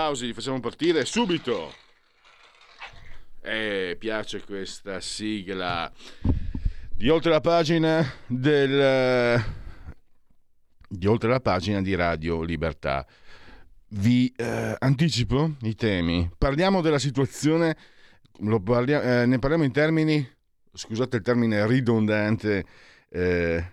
Applausi, facciamo partire subito. E piace questa sigla di oltre la pagina del di oltre la pagina di Radio Libertà. Vi eh, anticipo i temi. Parliamo della situazione, parliamo, eh, ne parliamo in termini, scusate il termine ridondante, eh,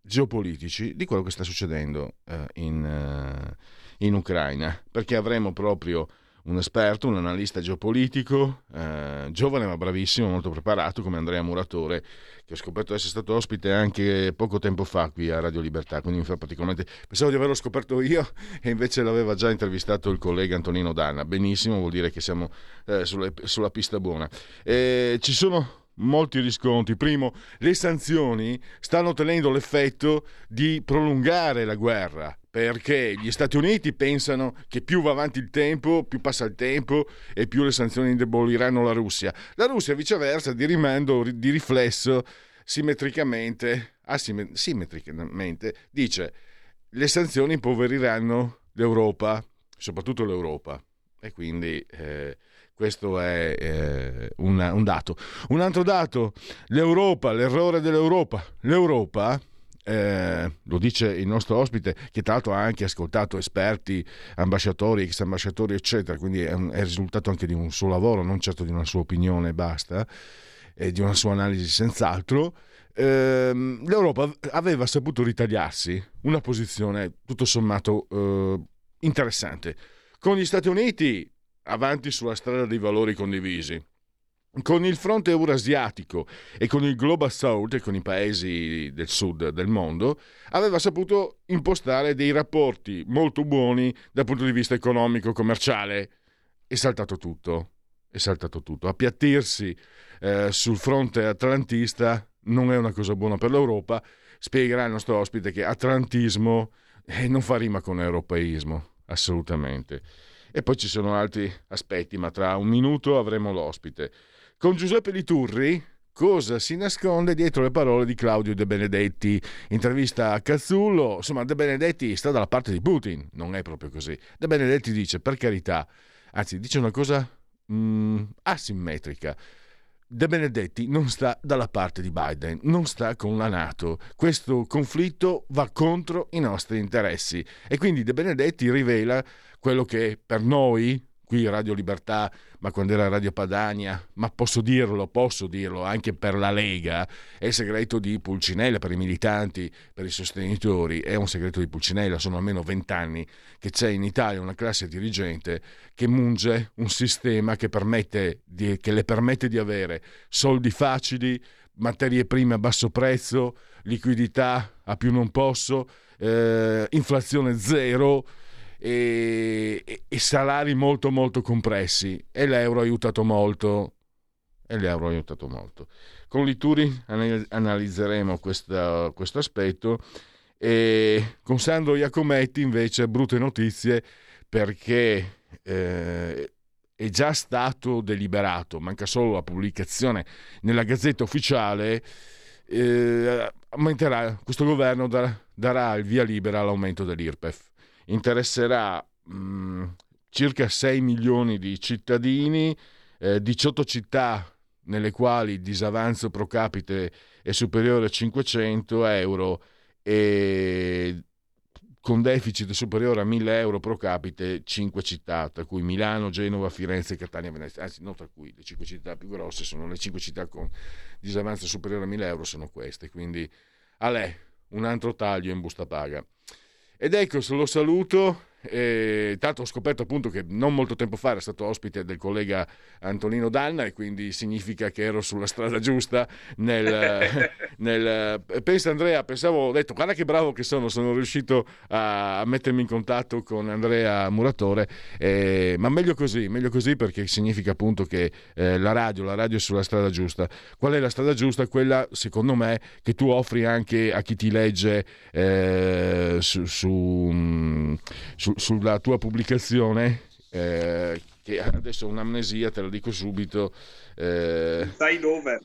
geopolitici, di quello che sta succedendo eh, in eh, in Ucraina, perché avremo proprio un esperto, un analista geopolitico, eh, giovane ma bravissimo, molto preparato come Andrea Muratore, che ho scoperto essere stato ospite anche poco tempo fa qui a Radio Libertà, quindi mi fa particolarmente... Pensavo di averlo scoperto io e invece l'aveva già intervistato il collega Antonino Danna. Benissimo, vuol dire che siamo eh, sulle, sulla pista buona. E ci sono molti riscontri. Primo, le sanzioni stanno ottenendo l'effetto di prolungare la guerra perché gli Stati Uniti pensano che più va avanti il tempo, più passa il tempo e più le sanzioni indeboliranno la Russia. La Russia viceversa di rimando, di riflesso, simmetricamente, asimmetricamente dice le sanzioni impoveriranno l'Europa, soprattutto l'Europa. E quindi eh, questo è eh, una, un dato. Un altro dato, l'Europa, l'errore dell'Europa. L'Europa eh, lo dice il nostro ospite, che tra l'altro ha anche ascoltato esperti, ambasciatori, ex ambasciatori, eccetera, quindi è, un, è il risultato anche di un suo lavoro, non certo di una sua opinione e basta, e di una sua analisi senz'altro. Eh, L'Europa aveva saputo ritagliarsi una posizione tutto sommato eh, interessante. Con gli Stati Uniti avanti sulla strada dei valori condivisi con il fronte eurasiatico e con il Global South e con i paesi del sud del mondo, aveva saputo impostare dei rapporti molto buoni dal punto di vista economico, commerciale. È saltato tutto, è saltato tutto. Appiattirsi eh, sul fronte atlantista non è una cosa buona per l'Europa. Spiegherà il nostro ospite che atlantismo eh, non fa rima con europeismo, assolutamente. E poi ci sono altri aspetti, ma tra un minuto avremo l'ospite. Con Giuseppe Liturri, cosa si nasconde dietro le parole di Claudio De Benedetti. Intervista a Cazzullo, insomma De Benedetti sta dalla parte di Putin, non è proprio così. De Benedetti dice, per carità, anzi dice una cosa mm, asimmetrica. De Benedetti non sta dalla parte di Biden, non sta con la Nato. Questo conflitto va contro i nostri interessi e quindi De Benedetti rivela quello che per noi, qui Radio Libertà, ma quando era Radio Padania, ma posso dirlo, posso dirlo anche per la Lega, è il segreto di Pulcinella per i militanti, per i sostenitori, è un segreto di Pulcinella, sono almeno vent'anni che c'è in Italia una classe dirigente che munge un sistema che, di, che le permette di avere soldi facili, materie prime a basso prezzo, liquidità a più non posso, eh, inflazione zero, e, e, salari molto molto compressi. E l'euro ha aiutato molto. E l'euro ha aiutato molto. Con Lituri analizzeremo questo, questo aspetto. E con Sandro Iacometti invece brutte notizie perché eh, è già stato deliberato manca solo la pubblicazione nella gazzetta ufficiale eh, aumenterà, questo governo darà, darà il via libera all'aumento dell'IRPEF interesserà mh, mm, circa 6 milioni di cittadini, eh, 18 città nelle quali il disavanzo pro capite è superiore a 500 euro e con deficit superiore a 1000 euro pro capite 5 città, tra cui Milano, Genova, Firenze, Catania, Venezia, anzi non tra cui le 5 città più grosse sono le 5 città con disavanzo superiore a 1000 euro sono queste, quindi a lei un altro taglio in busta paga. Ed ecco, lo saluto E, tanto ho scoperto appunto che non molto tempo fa era stato ospite del collega Antonino Danna e quindi significa che ero sulla strada giusta nel, nel pensa Andrea pensavo ho detto guarda che bravo che sono sono riuscito a, mettermi in contatto con Andrea Muratore. Eh, ma meglio così meglio così perché significa appunto che eh, la radio la radio è sulla strada giusta. Qual è la strada giusta? Quella secondo me che tu offri anche a chi ti legge eh, su, su, su su, sulla tua pubblicazione, eh, che adesso ho un'amnesia, te lo dico subito. Eh, Side over.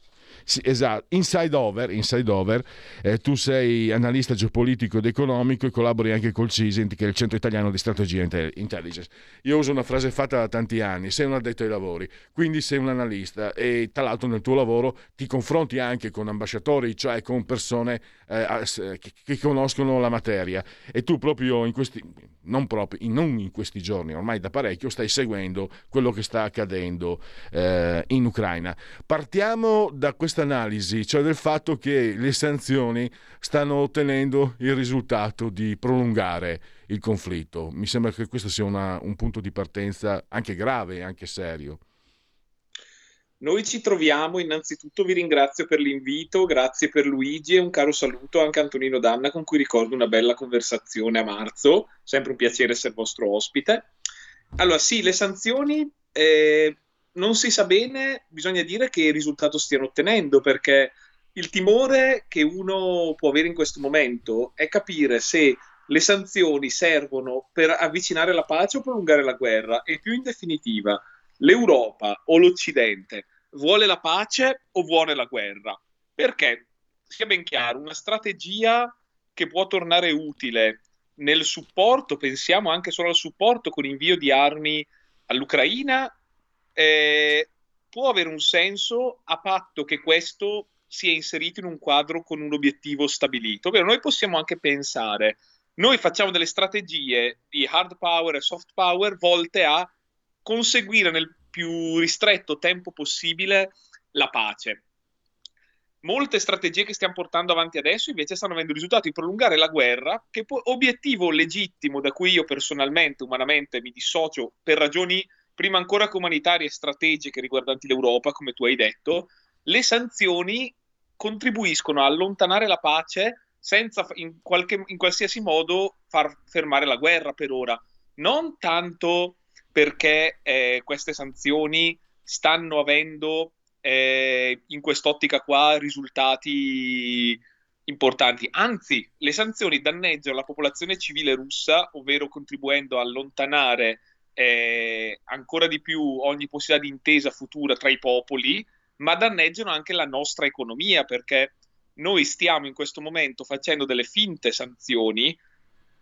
Sì, esatto, Inside Over, inside over eh, tu sei analista geopolitico ed economico e collabori anche col CISINT, che è il Centro Italiano di Strategia Intelligence. Io uso una frase fatta da tanti anni, sei un addetto ai lavori, quindi sei un analista e tra l'altro nel tuo lavoro ti confronti anche con ambasciatori, cioè con persone eh, che, che, conoscono la materia e tu proprio in questi, non, proprio, non in questi giorni, ormai da parecchio, stai seguendo quello che sta accadendo eh, in Ucraina. Partiamo da questa questa analisi, cioè del fatto che le sanzioni stanno ottenendo il risultato di prolungare il conflitto. Mi sembra che questo sia una, un punto di partenza anche grave anche serio. Noi ci troviamo, innanzitutto vi ringrazio per l'invito, grazie per Luigi e un caro saluto anche a Antonino Danna con cui ricordo una bella conversazione a marzo, sempre un piacere essere vostro ospite. Allora sì, le sanzioni eh, non si sa bene, bisogna dire che risultato stiano ottenendo, perché il timore che uno può avere in questo momento è capire se le sanzioni servono per avvicinare la pace o prolungare la guerra e più in definitiva l'Europa o l'Occidente vuole la pace o vuole la guerra? Perché sia ben chiaro, una strategia che può tornare utile nel supporto, pensiamo anche solo al supporto con invio di armi all'Ucraina, eh, può avere un senso a patto che questo sia inserito in un quadro con un obiettivo stabilito. Ovvero, noi possiamo anche pensare, noi facciamo delle strategie di hard power e soft power volte a conseguire nel più ristretto tempo possibile la pace. Molte strategie che stiamo portando avanti adesso invece stanno avendo il risultato di prolungare la guerra, che può, obiettivo legittimo da cui io personalmente, umanamente, mi dissocio per ragioni prima ancora che umanitarie e strategiche riguardanti l'Europa, come tu hai detto, le sanzioni contribuiscono a allontanare la pace senza in, qualche, in qualsiasi modo far fermare la guerra per ora. Non tanto perché eh, queste sanzioni stanno avendo eh, in quest'ottica qua risultati importanti. Anzi, le sanzioni danneggiano la popolazione civile russa, ovvero contribuendo a allontanare eh, ancora di più ogni possibilità di intesa futura tra i popoli, ma danneggiano anche la nostra economia perché noi stiamo in questo momento facendo delle finte sanzioni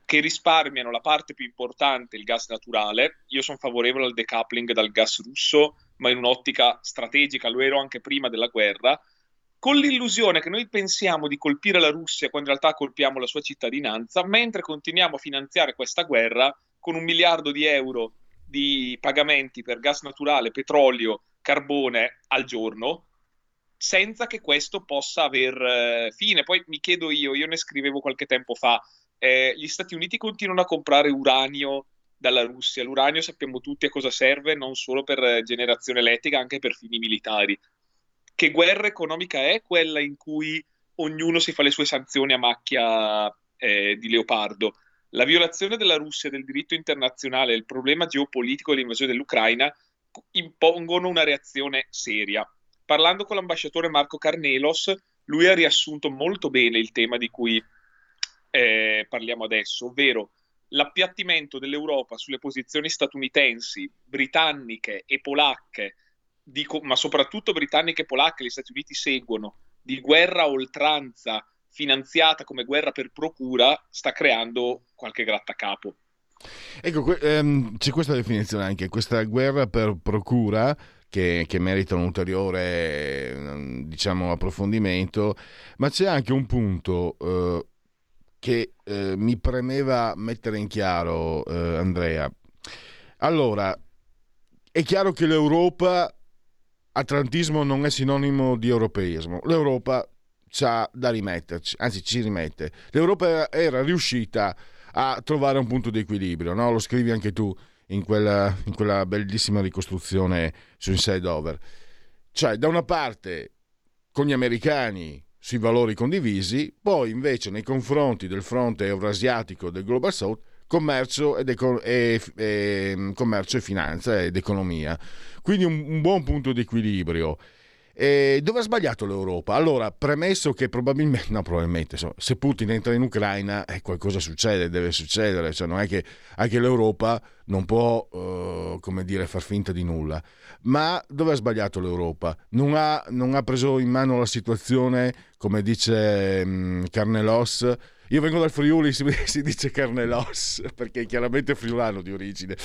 che risparmiano la parte più importante, il gas naturale. Io sono favorevole al decoupling dal gas russo, ma in un'ottica strategica, lo ero anche prima della guerra, con l'illusione che noi pensiamo di colpire la Russia quando in realtà colpiamo la sua cittadinanza, mentre continuiamo a finanziare questa guerra con un miliardo di euro di pagamenti per gas naturale, petrolio, carbone al giorno, senza che questo possa aver eh, fine. Poi mi chiedo io, io ne scrivevo qualche tempo fa, eh, gli Stati Uniti continuano a comprare uranio dalla Russia. L'uranio sappiamo tutti a cosa serve, non solo per eh, generazione elettrica, anche per fini militari. Che guerra economica è quella in cui ognuno si fa le sue sanzioni a macchia eh, di leopardo? La violazione della Russia del diritto internazionale e il problema geopolitico dell'invasione dell'Ucraina impongono una reazione seria. Parlando con l'ambasciatore Marco Carnelos, lui ha riassunto molto bene il tema di cui eh, parliamo adesso, ovvero l'appiattimento dell'Europa sulle posizioni statunitensi, britanniche e polacche, dico, ma soprattutto britanniche e polacche, gli Stati Uniti seguono, di guerra a oltranza finanziata come guerra per procura sta creando qualche grattacapo. Ecco, ehm, c'è questa definizione anche, questa guerra per procura che, che, merita un ulteriore diciamo, approfondimento, ma c'è anche un punto eh, che eh, mi premeva mettere in chiaro, eh, Andrea. Allora, è chiaro che l'Europa, atlantismo non è sinonimo di europeismo. L'Europa c'ha da rimetterci, anzi ci rimette. L'Europa era riuscita a trovare un punto di equilibrio, no? lo scrivi anche tu in quella, in quella bellissima ricostruzione su Inside Over. Cioè, da una parte con gli americani sui valori condivisi, poi invece nei confronti del fronte eurasiatico del Global South commercio, ed eco- e, e, commercio e finanza ed economia. Quindi un, un buon punto di equilibrio. E dove ha sbagliato l'Europa? Allora, premesso che probabilmente, no, probabilmente insomma, se Putin entra in Ucraina, eh, qualcosa succede, deve succedere, cioè non è che anche l'Europa non può, uh, come dire, far finta di nulla. Ma dove ha sbagliato l'Europa? Non ha, non ha preso in mano la situazione, come dice um, Carnelos, io vengo dal Friuli, si, si dice Carnelos, perché è chiaramente friulano di origine,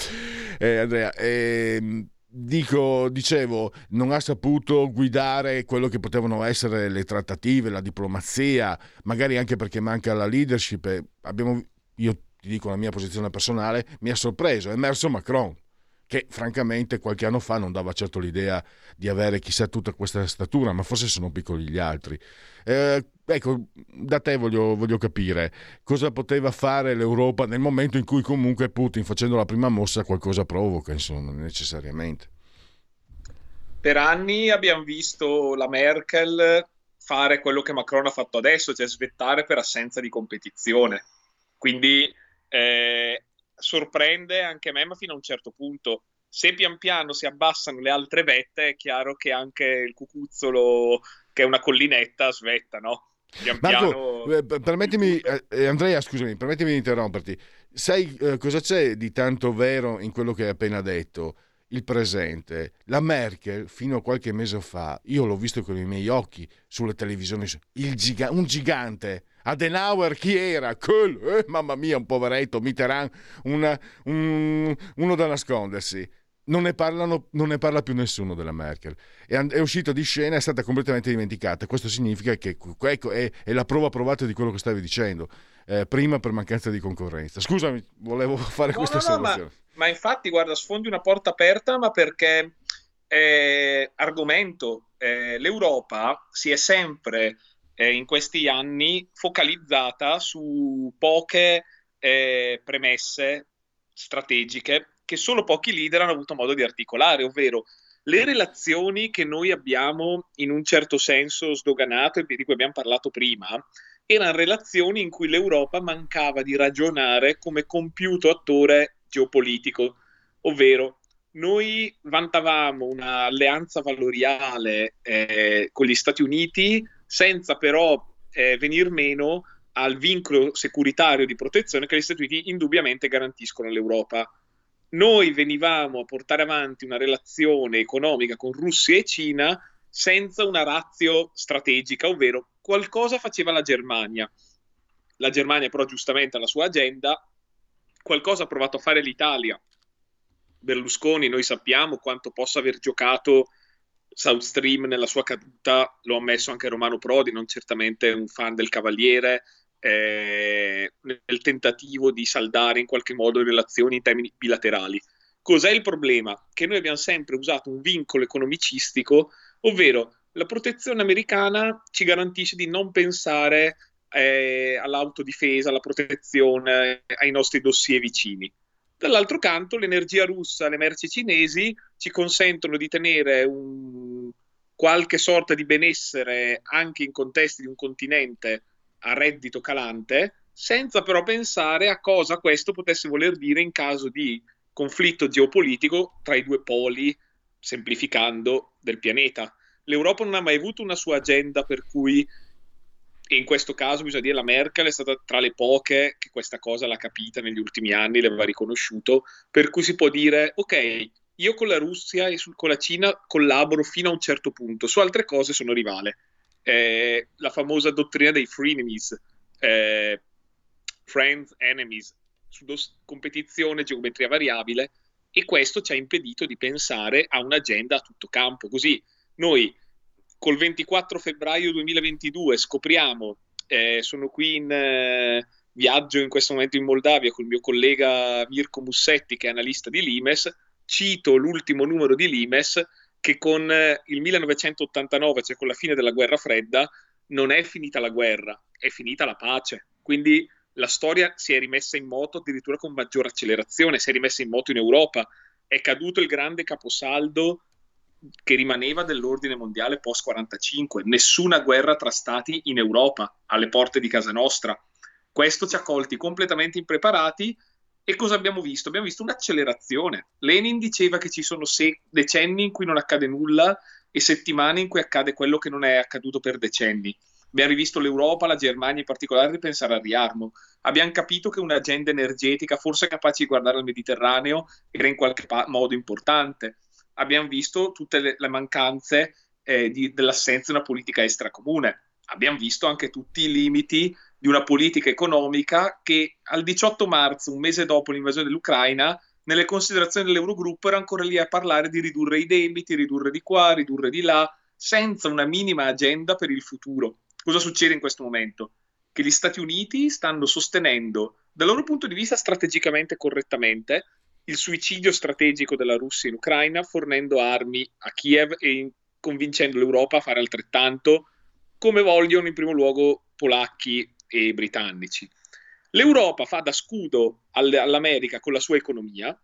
eh, Andrea. Eh, dico, dicevo, non ha saputo guidare quello che potevano essere le trattative, la diplomazia, magari anche perché manca la leadership. Abbiamo, io ti dico la mia posizione personale, mi ha sorpreso, è emerso Macron che francamente qualche anno fa non dava certo l'idea di avere chissà tutta questa statura, ma forse sono piccoli gli altri. Eh, ecco, da te voglio, voglio, capire cosa poteva fare l'Europa nel momento in cui comunque Putin facendo la prima mossa qualcosa provoca, insomma, necessariamente. Per anni abbiamo visto la Merkel fare quello che Macron ha fatto adesso, cioè svettare per assenza di competizione. Quindi eh, sorprende anche me, ma fino a un certo punto. Se pian piano si abbassano le altre vette, è chiaro che anche il cucuzzolo, che è una collinetta, svetta, no? Pian Marco, piano... Eh, permettimi, eh, eh, Andrea, scusami, permettimi di interromperti. Sai eh, cosa c'è di tanto vero in quello che hai appena detto? Il presente. La Merkel, fino a qualche mese fa, io l'ho visto con i miei occhi sulle televisioni, giga- un gigante Adenauer chi era? Kohl, eh, mamma mia, un poveretto, Mitterrand, una, un, uno da nascondersi. Non ne, parlano, non ne, parla più nessuno della Merkel. È, è uscita di scena, è stata completamente dimenticata. Questo significa che ecco, è, è la prova provata di quello che stavi dicendo. Eh, prima per mancanza di concorrenza. Scusami, volevo fare no, questa no, osservazione. No, ma, ma, infatti, guarda, sfondi una porta aperta, ma perché eh, argomento, eh, l'Europa si è sempre eh, in questi anni focalizzata su poche eh, premesse strategiche che solo pochi leader hanno avuto modo di articolare, ovvero le relazioni che noi abbiamo in un certo senso sdoganato e di cui abbiamo parlato prima, erano relazioni in cui l'Europa mancava di ragionare come compiuto attore geopolitico, ovvero noi vantavamo un'alleanza valoriale eh, con gli Stati Uniti senza però eh, venir meno al vincolo securitario di protezione che gli Stati Uniti indubbiamente garantiscono all'Europa. Noi venivamo a portare avanti una relazione economica con Russia e Cina senza una razio strategica, ovvero qualcosa faceva la Germania. La Germania però giustamente ha la sua agenda, qualcosa ha provato a fare l'Italia. Berlusconi, noi sappiamo quanto possa aver giocato South Stream nella sua caduta lo ha messo anche Romano Prodi, non certamente un fan del Cavaliere, eh, nel tentativo di saldare in qualche modo le relazioni in termini bilaterali. Cos'è il problema? Che noi abbiamo sempre usato un vincolo economicistico, ovvero la protezione americana ci garantisce di non pensare eh, all'autodifesa, alla protezione, ai nostri dossier vicini. Dall'altro canto, l'energia russa, le merci cinesi ci consentono di tenere un, qualche sorta di benessere anche in contesti di un continente a reddito calante, senza però pensare a cosa questo potesse voler dire in caso di conflitto geopolitico tra i due poli, semplificando, del pianeta. L'Europa non ha mai avuto una sua agenda per cui e in questo caso bisogna dire la Merkel è stata tra le poche che questa cosa l'ha capita negli ultimi anni, l'aveva riconosciuto, per cui si può dire ok, io con la Russia e su, con la Cina collaboro fino a un certo punto, su altre cose sono rivale. Eh, la famosa dottrina dei frenemies, eh, friends, enemies, su dos- competizione, geometria variabile, e questo ci ha impedito di pensare a un'agenda a tutto campo. Così noi col 24 febbraio 2022 scopriamo, eh, sono qui in eh, viaggio in questo momento in Moldavia con il mio collega Mirko Mussetti che è analista di Limes, cito l'ultimo numero di Limes che con eh, il 1989, cioè con la fine della guerra fredda, non è finita la guerra, è finita la pace. Quindi la storia si è rimessa in moto addirittura con maggior accelerazione, si è rimessa in moto in Europa, è caduto il grande caposaldo che rimaneva dell'ordine mondiale post 45, nessuna guerra tra stati in Europa, alle porte di casa nostra. Questo ci ha colti completamente impreparati e cosa abbiamo visto? Abbiamo visto un'accelerazione. Lenin diceva che ci sono se- decenni in cui non accade nulla e settimane in cui accade quello che non è accaduto per decenni. Abbiamo rivisto l'Europa, la Germania in particolare, ripensare al riarmo. Abbiamo capito che un'agenda energetica, forse capace di guardare al Mediterraneo, era in qualche pa- modo importante. Abbiamo visto tutte le, le mancanze eh, di, dell'assenza di una politica estera comune. Abbiamo visto anche tutti i limiti di una politica economica che al 18 marzo, un mese dopo l'invasione dell'Ucraina, nelle considerazioni dell'Eurogruppo era ancora lì a parlare di ridurre i debiti, ridurre di qua, ridurre di là, senza una minima agenda per il futuro. Cosa succede in questo momento? Che gli Stati Uniti stanno sostenendo, dal loro punto di vista strategicamente correttamente, il suicidio strategico della Russia in Ucraina, fornendo armi a Kiev e convincendo l'Europa a fare altrettanto, come vogliono in primo luogo polacchi e britannici. L'Europa fa da scudo all'America con la sua economia.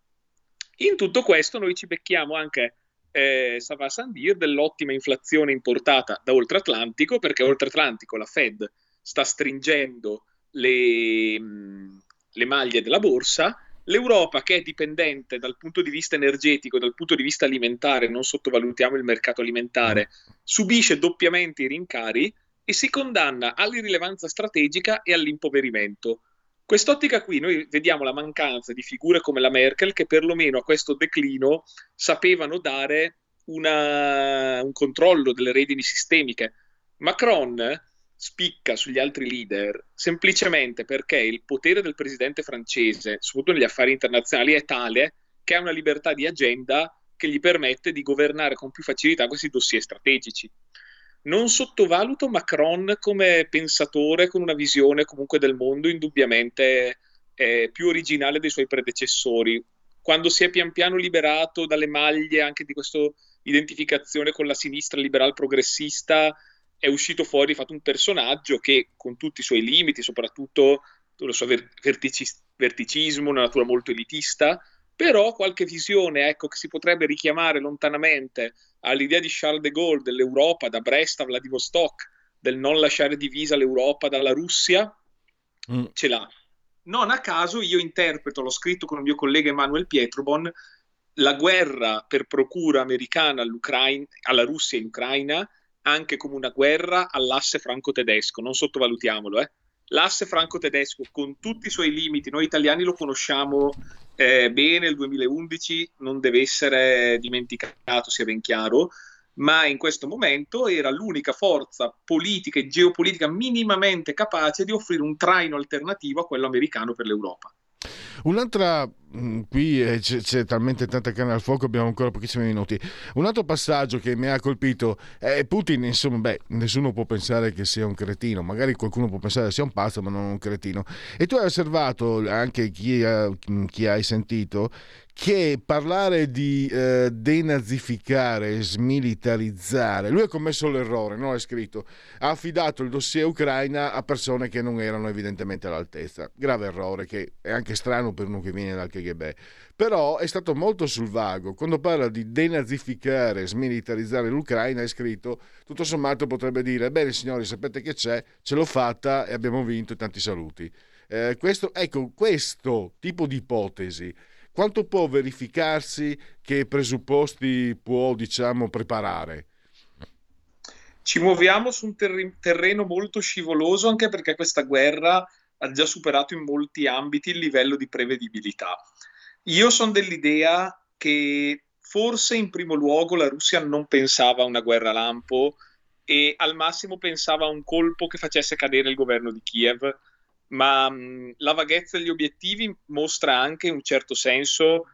In tutto questo noi ci becchiamo anche, eh, Sava Sandir, dell'ottima inflazione importata da oltre Atlantico, perché oltre Atlantico la Fed sta stringendo le, le maglie della borsa. L'Europa, che è dipendente dal punto di vista energetico, dal punto di vista alimentare, non sottovalutiamo il mercato alimentare, subisce doppiamente i rincari e si condanna all'irrilevanza strategica e all'impoverimento. Quest'ottica qui noi vediamo la mancanza di figure come la Merkel che perlomeno a questo declino sapevano dare una, un controllo delle redini sistemiche. Macron spicca sugli altri leader semplicemente perché il potere del presidente francese, soprattutto negli affari internazionali, è tale che ha una libertà di agenda che gli permette di governare con più facilità questi dossier strategici non sottovaluto Macron come pensatore con una visione comunque del mondo indubbiamente eh, più originale dei suoi predecessori. Quando si è pian piano liberato dalle maglie anche di questa identificazione con la sinistra liberal progressista, è uscito fuori, fatto un personaggio che con tutti i suoi limiti, soprattutto il suo vertici- verticismo, una natura molto elitista, però qualche visione ecco, che si potrebbe richiamare lontanamente all'idea di Charles de Gaulle dell'Europa da Brest a Vladivostok, del non lasciare divisa l'Europa dalla Russia, mm. ce l'ha. Non a caso io interpreto, l'ho scritto con il mio collega Emanuel Pietrobon, la guerra per procura americana alla Russia in Ucraina anche come una guerra all'asse franco-tedesco, non sottovalutiamolo, eh l'asse franco-tedesco con tutti i suoi limiti, noi italiani lo conosciamo eh, bene, il 2011 non deve essere dimenticato, sia ben chiaro, ma in questo momento era l'unica forza politica e geopolitica minimamente capace di offrire un traino alternativo a quello americano per l'Europa. Un'altra, qui eh, c'è, c'è, talmente tanta carne al fuoco, abbiamo ancora pochissimi minuti. Un altro passaggio che mi ha colpito è Putin, insomma, beh, nessuno può pensare che sia un cretino, magari qualcuno può pensare che sia un pazzo, ma non un cretino. E tu hai osservato, anche chi, chi hai sentito, che parlare di eh, denazificare, smilitarizzare, lui ha commesso l'errore, non è scritto, ha affidato il dossier Ucraina a persone che non erano evidentemente all'altezza. Grave errore che è anche strano per uno che viene dal KGB. Però è stato molto sul vago. Quando parla di denazificare, smilitarizzare l'Ucraina, è scritto, tutto sommato potrebbe dire, bene signori, sapete che c'è, ce l'ho fatta e abbiamo vinto, tanti saluti. Eh, questo, ecco, questo tipo di ipotesi quanto può verificarsi, che presupposti può, diciamo, preparare? Ci muoviamo su un ter- terreno molto scivoloso anche perché questa guerra ha già superato in molti ambiti il livello di prevedibilità. Io sono dell'idea che forse in primo luogo la Russia non pensava a una guerra lampo e al massimo pensava a un colpo che facesse cadere il governo di Kiev ma mh, la vaghezza degli obiettivi mostra anche in un certo senso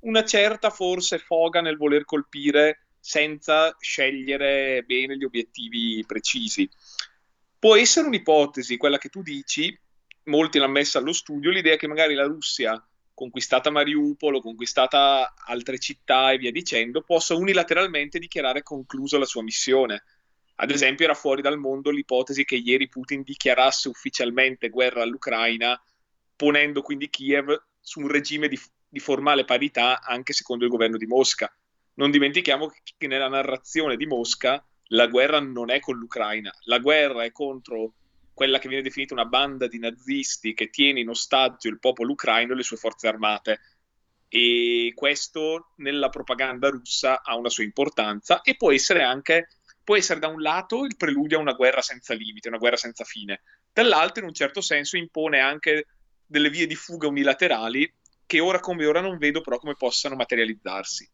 una certa forse foga nel voler colpire senza scegliere bene gli obiettivi precisi. Può essere un'ipotesi, quella che tu dici, molti l'hanno messa allo studio, l'idea che magari la Russia, conquistata Mariupol conquistata altre città e via dicendo, possa unilateralmente dichiarare conclusa la sua missione Ad esempio era fuori dal mondo l'ipotesi che ieri Putin dichiarasse ufficialmente guerra all'Ucraina, ponendo quindi Kiev su un regime di, di formale parità anche secondo il governo di Mosca. Non dimentichiamo che nella narrazione di Mosca la guerra non è con l'Ucraina, la guerra è contro quella che viene definita una banda di nazisti che tiene in ostaggio il popolo ucraino e le sue forze armate. E questo nella propaganda russa ha una sua importanza e può essere anche, può essere da un lato il preludio a una guerra senza limite, una guerra senza fine, dall'altro in un certo senso impone anche delle vie di fuga unilaterali che ora come ora non vedo però come possano materializzarsi,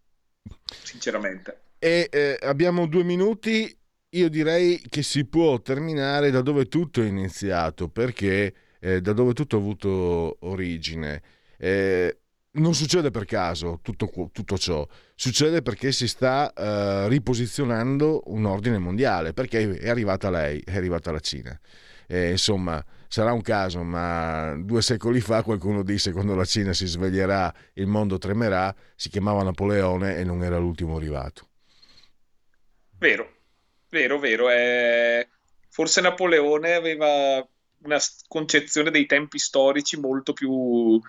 sinceramente. E eh, abbiamo due minuti io direi che si può terminare da dove tutto è iniziato, perché eh, da dove tutto ha avuto origine. Eh, non succede per caso tutto, tutto, ciò, succede perché si sta eh, riposizionando un ordine mondiale, perché è arrivata lei, è arrivata la Cina. insomma, sarà un caso, ma due secoli fa qualcuno disse quando la Cina si sveglierà il mondo tremerà, si chiamava Napoleone e non era l'ultimo arrivato. Vero, Vero, vero. È... Forse Napoleone aveva una concezione dei tempi storici molto più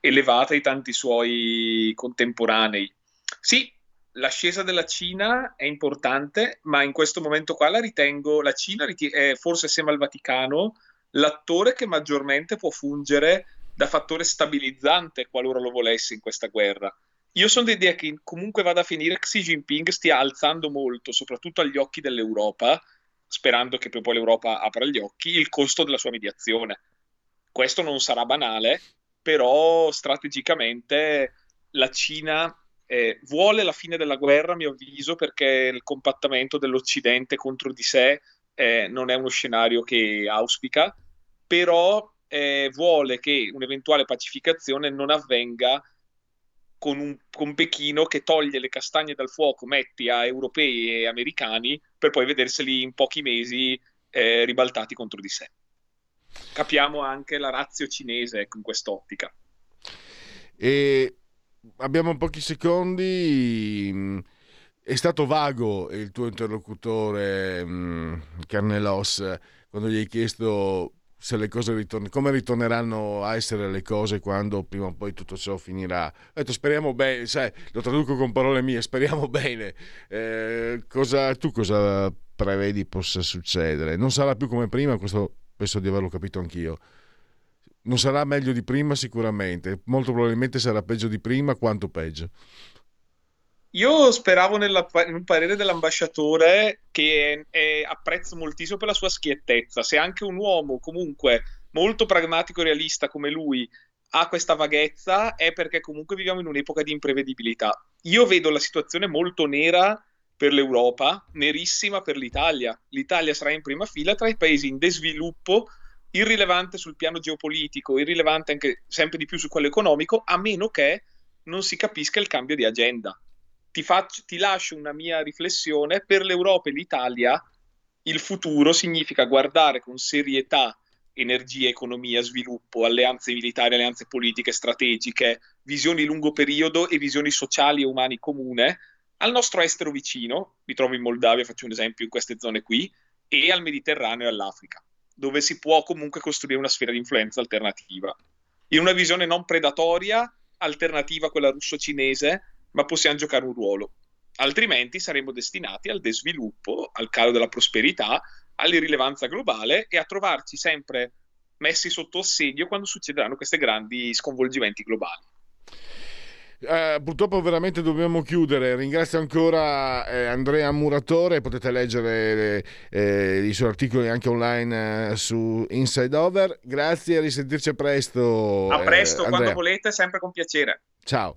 elevata di tanti suoi contemporanei. Sì, l'ascesa della Cina è importante, ma in questo momento qua la ritengo, la Cina è forse assieme al Vaticano l'attore che maggiormente può fungere da fattore stabilizzante qualora lo volesse in questa guerra. Io sono dell'idea che comunque vada a finire Xi Jinping stia alzando molto, soprattutto agli occhi dell'Europa, sperando che poi l'Europa apra gli occhi, il costo della sua mediazione. Questo non sarà banale, però strategicamente la Cina eh, vuole la fine della guerra, a mio avviso, perché il compattamento dell'Occidente contro di sé eh, non è uno scenario che auspica, però eh, vuole che un'eventuale pacificazione non avvenga con, un, con Pechino che toglie le castagne dal fuoco, metti a europei e americani per poi vederseli in pochi mesi eh, ribaltati contro di sé. Capiamo anche la razio cinese ecco, in quest'ottica. E abbiamo pochi secondi. È stato vago il tuo interlocutore, mm, Carnelos, quando gli hai chiesto se le cose ritorn- come ritorneranno a essere le cose quando prima o poi tutto ciò finirà. Ho detto speriamo bene, sai, lo traduco con parole mie, speriamo bene. Eh, cosa, tu cosa prevedi possa succedere? Non sarà più come prima, questo penso di averlo capito anch'io. Non sarà meglio di prima sicuramente, molto probabilmente sarà peggio di prima, quanto peggio. Io speravo nella, un parere dell'ambasciatore che è, è, apprezzo moltissimo per la sua schiettezza. Se anche un uomo comunque molto pragmatico e realista come lui ha questa vaghezza è perché comunque viviamo in un'epoca di imprevedibilità. Io vedo la situazione molto nera per l'Europa, nerissima per l'Italia. L'Italia sarà in prima fila tra i paesi in desviluppo, irrilevante sul piano geopolitico, irrilevante anche sempre di più su quello economico, a meno che non si capisca il cambio di agenda ti, faccio, ti lascio una mia riflessione. Per l'Europa e l'Italia il futuro significa guardare con serietà energia, economia, sviluppo, alleanze militari, alleanze politiche, strategiche, visioni di lungo periodo e visioni sociali e umane comune al nostro estero vicino, mi trovo in Moldavia, faccio un esempio in queste zone qui, e al Mediterraneo e all'Africa, dove si può comunque costruire una sfera di influenza alternativa. In una visione non predatoria, alternativa a quella russo-cinese, ma possiamo giocare un ruolo. Altrimenti saremo destinati al desviluppo, al calo della prosperità, all'irrilevanza globale e a trovarci sempre messi sotto assedio quando succederanno questi grandi sconvolgimenti globali. Eh, purtroppo veramente dobbiamo chiudere. Ringrazio ancora eh, Andrea Muratore, potete leggere eh, i suoi articoli anche online eh, su Inside Over. Grazie, a risentirci presto. A presto, eh, quando volete, sempre con piacere. Ciao.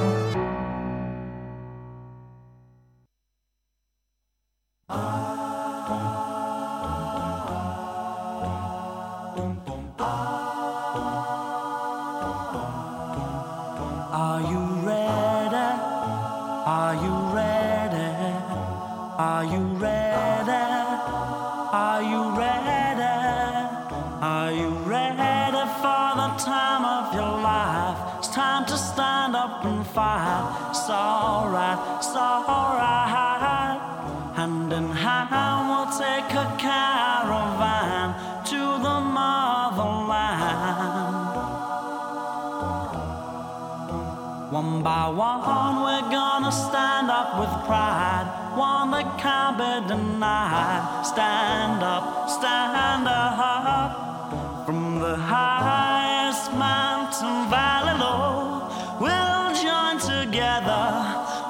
One by one, we're gonna stand up with pride. One that can't be denied. Stand up, stand up. From the highest mountain valley low, we'll join together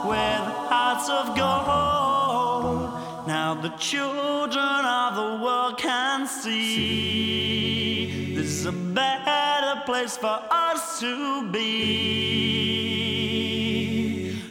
with hearts of gold. Now the children of the world can see this is a better place for us to be.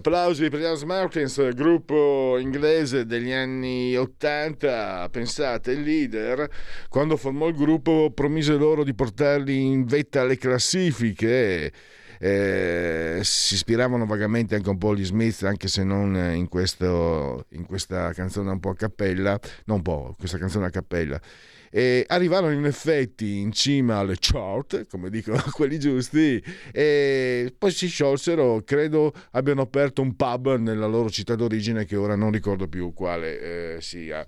Applausi per Jans Martins, gruppo inglese degli anni 80. Pensate, il leader, quando formò il gruppo, promise loro di portarli in vetta alle classifiche. Eh, si ispiravano vagamente anche un po' agli Smith, anche se non in, questo, in questa canzone un po' a cappella, non un po', questa canzone a cappella. E arrivarono in effetti in cima alle chart, come dicono quelli giusti, e poi si sciolsero, credo abbiano aperto un pub nella loro città d'origine che ora non ricordo più quale eh, sia.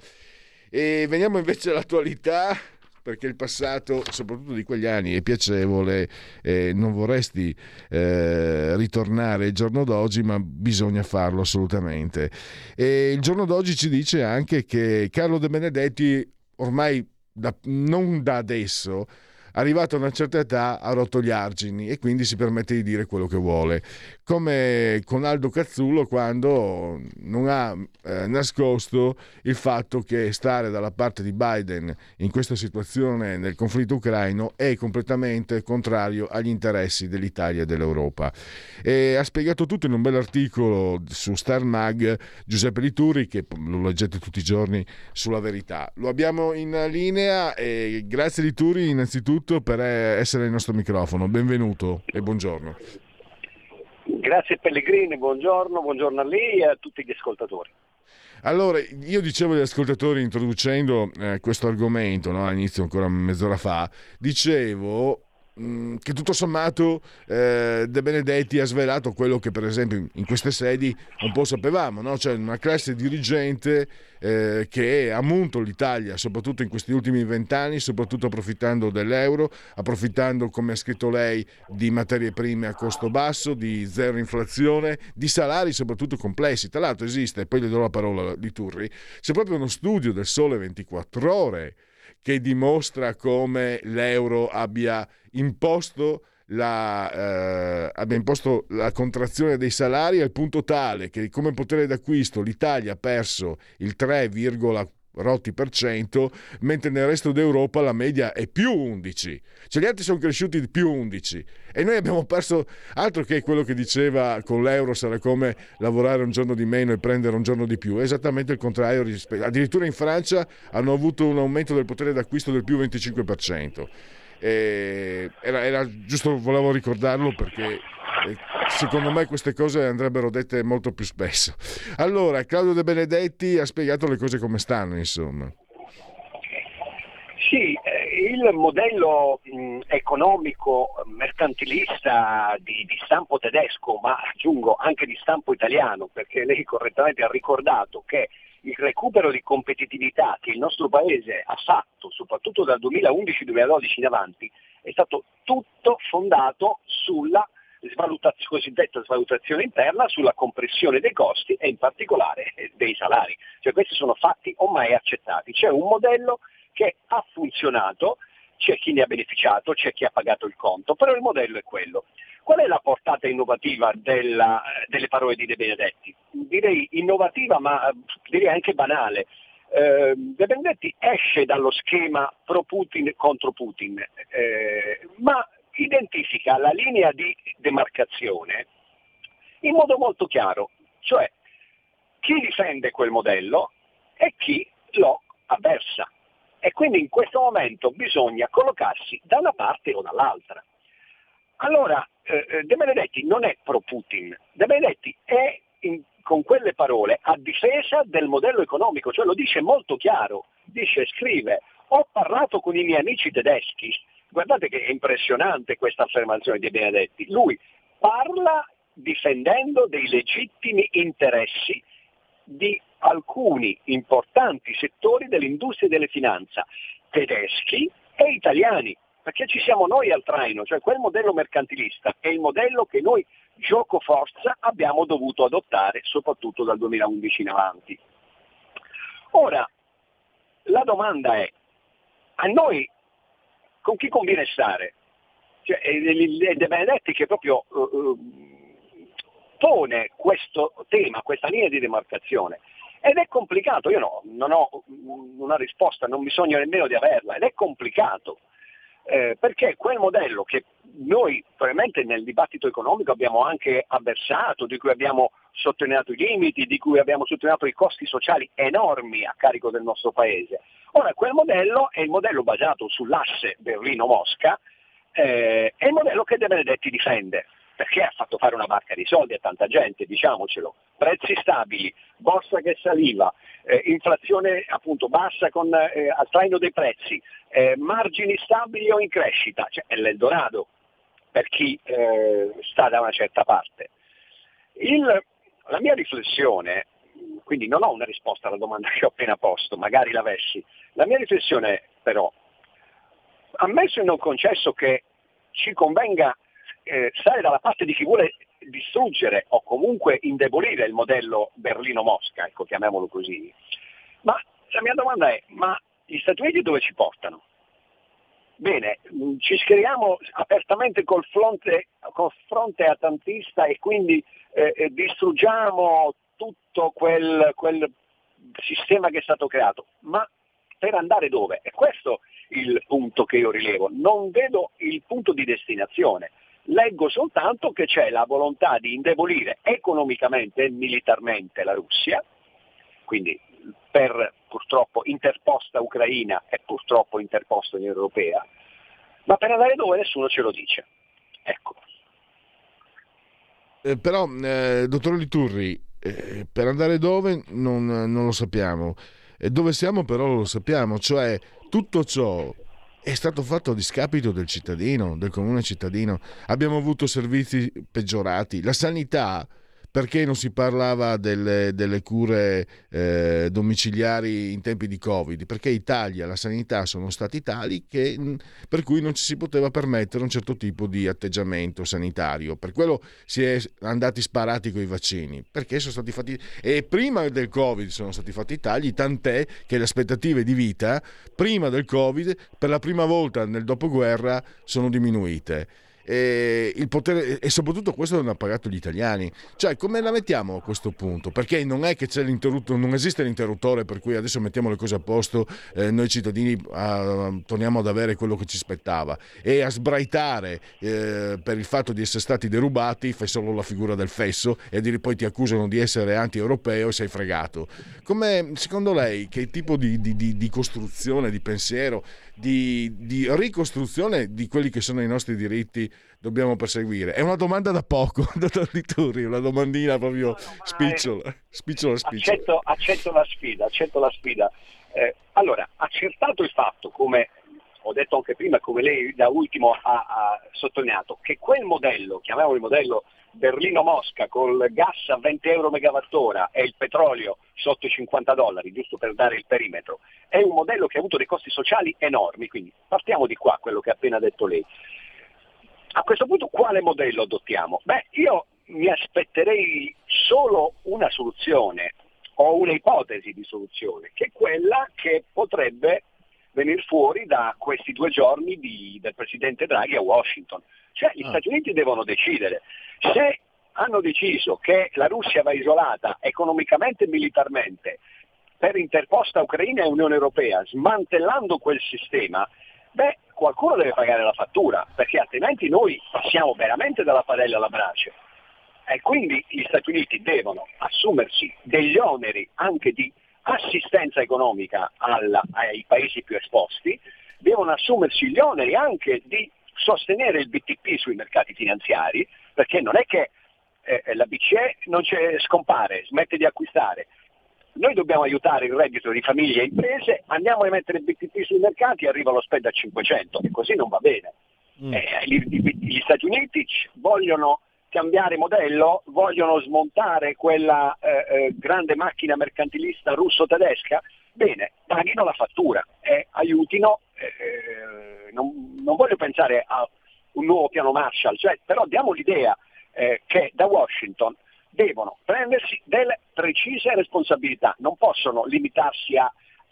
E veniamo invece all'attualità, perché il passato, soprattutto di quegli anni, è piacevole, eh, non vorresti eh, ritornare il giorno d'oggi, ma bisogna farlo assolutamente. E il giorno d'oggi ci dice anche che Carlo De Benedetti ormai da, non da adesso, arrivato a una certa età ha rotto gli argini e quindi si permette di dire quello che vuole. Come con Aldo Cazzullo quando non ha eh, nascosto il fatto che stare dalla parte di Biden in questa situazione nel conflitto ucraino è completamente contrario agli interessi dell'Italia e dell'Europa. E ha spiegato tutto in un bell'articolo su Star Mag Giuseppe Lituri che lo leggete tutti i giorni sulla verità. Lo abbiamo in linea e grazie Lituri innanzitutto per essere il nostro microfono. Benvenuto e buongiorno. Grazie Pellegrini, buongiorno, buongiorno a lei e a tutti gli ascoltatori. Allora, io dicevo agli ascoltatori introducendo eh, questo argomento, no, all'inizio ancora mezz'ora fa, dicevo che tutto sommato eh, De Benedetti ha svelato quello che per esempio in queste sedi un po' sapevamo, no? cioè una classe dirigente eh, che ha munto l'Italia soprattutto in questi ultimi vent'anni, soprattutto approfittando dell'euro, approfittando come ha scritto lei di materie prime a costo basso, di zero inflazione, di salari soprattutto complessi. Tra l'altro esiste, poi le do la parola di Turri, c'è proprio uno studio del Sole 24 ore che dimostra come l'euro abbia imposto la, eh, abbia imposto la contrazione dei salari al punto tale che come potere d'acquisto l'Italia ha perso il 3, rotti per cento, mentre nel resto d'Europa la media è più 11. Cioè gli altri sono cresciuti di più 11 e noi abbiamo perso altro che quello che diceva con l'euro sarà come lavorare un giorno di meno e prendere un giorno di più, è esattamente il contrario. Addirittura in Francia hanno avuto un aumento del potere d'acquisto del più 25%. Era, era giusto, volevo ricordarlo perché secondo me queste cose andrebbero dette molto più spesso. Allora, Claudio De Benedetti ha spiegato le cose come stanno, insomma. Sì, eh, il modello economico mercantilista di, di, stampo tedesco, ma aggiungo anche di stampo italiano, perché lei correttamente ha ricordato che il recupero di competitività che il nostro Paese ha fatto, soprattutto dal 2011-2012 in avanti, è stato tutto fondato sulla svalutazio, cosiddetta svalutazione interna sulla compressione dei costi e in particolare eh, dei salari. Cioè, questi sono fatti ormai accettati. C'è un modello che ha funzionato, c'è chi ne ha beneficiato, c'è chi ha pagato il conto, però il modello è quello. Qual è la portata innovativa della, delle parole di De Benedetti? Direi innovativa, ma eh, direi anche banale. Eh, De Benedetti esce dallo schema pro Putin contro Putin, eh, ma identifica la linea di demarcazione in modo molto chiaro, cioè chi difende quel modello e chi lo avversa. E quindi in questo momento bisogna collocarsi da una parte o dall'altra. Allora, eh, eh De Benedetti non è pro Putin, De Benedetti è in, con quelle parole a difesa del modello economico, cioè lo dice molto chiaro, dice, scrive, ho parlato con i miei amici tedeschi Guardate che è impressionante questa affermazione di Benedetti. Lui parla difendendo dei legittimi interessi di alcuni importanti settori dell'industria e delle finanze, tedeschi e italiani, perché ci siamo noi al traino, cioè quel modello mercantilista è il modello che noi gioco forza abbiamo dovuto adottare soprattutto dal 2011 in avanti. Ora, la domanda è, a noi con chi conviene stare? Cioè, è De Benedetti che proprio uh, pone questo tema, questa linea di demarcazione. Ed è complicato, io no, non ho una risposta, non bisogna nemmeno di averla, ed è complicato, eh, perché quel modello che noi probabilmente nel dibattito economico abbiamo anche avversato, di cui abbiamo sottolineato i limiti, di cui abbiamo sottolineato i costi sociali enormi a carico del nostro Paese, Ora, quel modello è il modello basato sull'asse Berlino-Mosca, eh, è il modello che De Benedetti difende, perché ha fatto fare una barca di soldi a tanta gente, diciamocelo. Prezzi stabili, borsa che saliva, eh, inflazione appunto bassa con, eh, al traino dei prezzi, eh, margini stabili o in crescita, cioè è l'Eldorado per chi eh, sta da una certa parte. Il, la mia riflessione quindi non ho una risposta alla domanda che ho appena posto, magari l'avessi. La mia riflessione però, ammesso e non concesso che ci convenga eh, stare dalla parte di chi vuole distruggere o comunque indebolire il modello Berlino-Mosca, ecco, chiamiamolo così, ma la mia domanda è, ma gli Stati Uniti dove ci portano? Bene, mh, ci schieriamo apertamente col fronte, col fronte atlantista e quindi eh, eh, distruggiamo tutto quel, quel sistema che è stato creato. Ma per andare dove? E questo è il punto che io rilevo. Non vedo il punto di destinazione. Leggo soltanto che c'è la volontà di indebolire economicamente e militarmente la Russia, quindi per purtroppo interposta Ucraina e purtroppo interposta Unione Europea, ma per andare dove nessuno ce lo dice. Ecco. Eh, però, eh, dottor Liturri, eh, per andare dove non, non lo sappiamo. E dove siamo però lo sappiamo, cioè tutto ciò è stato fatto a discapito del cittadino, del comune cittadino. Abbiamo avuto servizi peggiorati, la sanità perché non si parlava delle, delle cure eh, domiciliari in tempi di Covid? Perché Italia, la sanità sono stati tali che, per cui non ci si poteva permettere un certo tipo di atteggiamento sanitario. Per quello si è andati sparati con i vaccini, perché sono stati fatti... E prima del Covid sono stati fatti i tagli, tant'è che le aspettative di vita prima del Covid, per la prima volta nel dopoguerra, sono diminuite e, il potere, e soprattutto questo non ha pagato gli italiani. Cioè, come la mettiamo a questo punto? Perché non è che c'è l'interruttore, non esiste l'interruttore per cui adesso mettiamo le cose a posto, eh, noi cittadini ah, torniamo ad avere quello che ci spettava e a sbraitare eh, per il fatto di essere stati derubati fai solo la figura del fesso e dire, poi ti accusano di essere anti-europeo e sei fregato. Come, secondo lei, che tipo di, di, di, di costruzione, di pensiero di, di, ricostruzione di quelli che sono i nostri diritti dobbiamo perseguire? È una domanda da poco, dottor Liturri, una domandina proprio no, no, spicciola, è... spicciola, spicciola. Accetto, accetto, la sfida, accetto la sfida. Eh, allora, accertato il fatto, come ho detto anche prima, come lei da ultimo ha, ha sottolineato, che quel modello, chiamiamolo il modello Berlino-Mosca col gas a 20 euro megawattora e il petrolio sotto i 50 dollari, giusto per dare il perimetro, è un modello che ha avuto dei costi sociali enormi, quindi partiamo di qua, quello che ha appena detto lei. A questo punto quale modello adottiamo? Beh, io mi aspetterei solo una soluzione o un'ipotesi di soluzione, che è quella che potrebbe venire fuori da questi due giorni di, del Presidente Draghi a Washington. Cioè gli ah. Stati Uniti devono decidere se hanno deciso che la Russia va isolata economicamente e militarmente per interposta Ucraina e Unione Europea, smantellando quel sistema, beh, qualcuno deve pagare la fattura, perché altrimenti noi passiamo veramente dalla padella alla brace. E quindi gli Stati Uniti devono assumersi degli oneri anche di assistenza economica alla, ai paesi più esposti, devono assumersi gli oneri anche di sostenere il BTP sui mercati finanziari, perché non è che eh, la BCE non scompare, smette di acquistare. Noi dobbiamo aiutare il reddito di famiglie e imprese, andiamo a mettere il BTP sui mercati e arriva lo spread a 500 e così non va bene. Mm. Eh, gli, gli Stati Uniti vogliono cambiare modello, vogliono smontare quella eh, eh, grande macchina mercantilista russo-tedesca, bene, paghino la fattura e aiutino, eh, eh, non, non, voglio pensare a un nuovo piano Marshall, cioè, però diamo l'idea eh, che da Washington devono prendersi delle precise responsabilità, non possono limitarsi a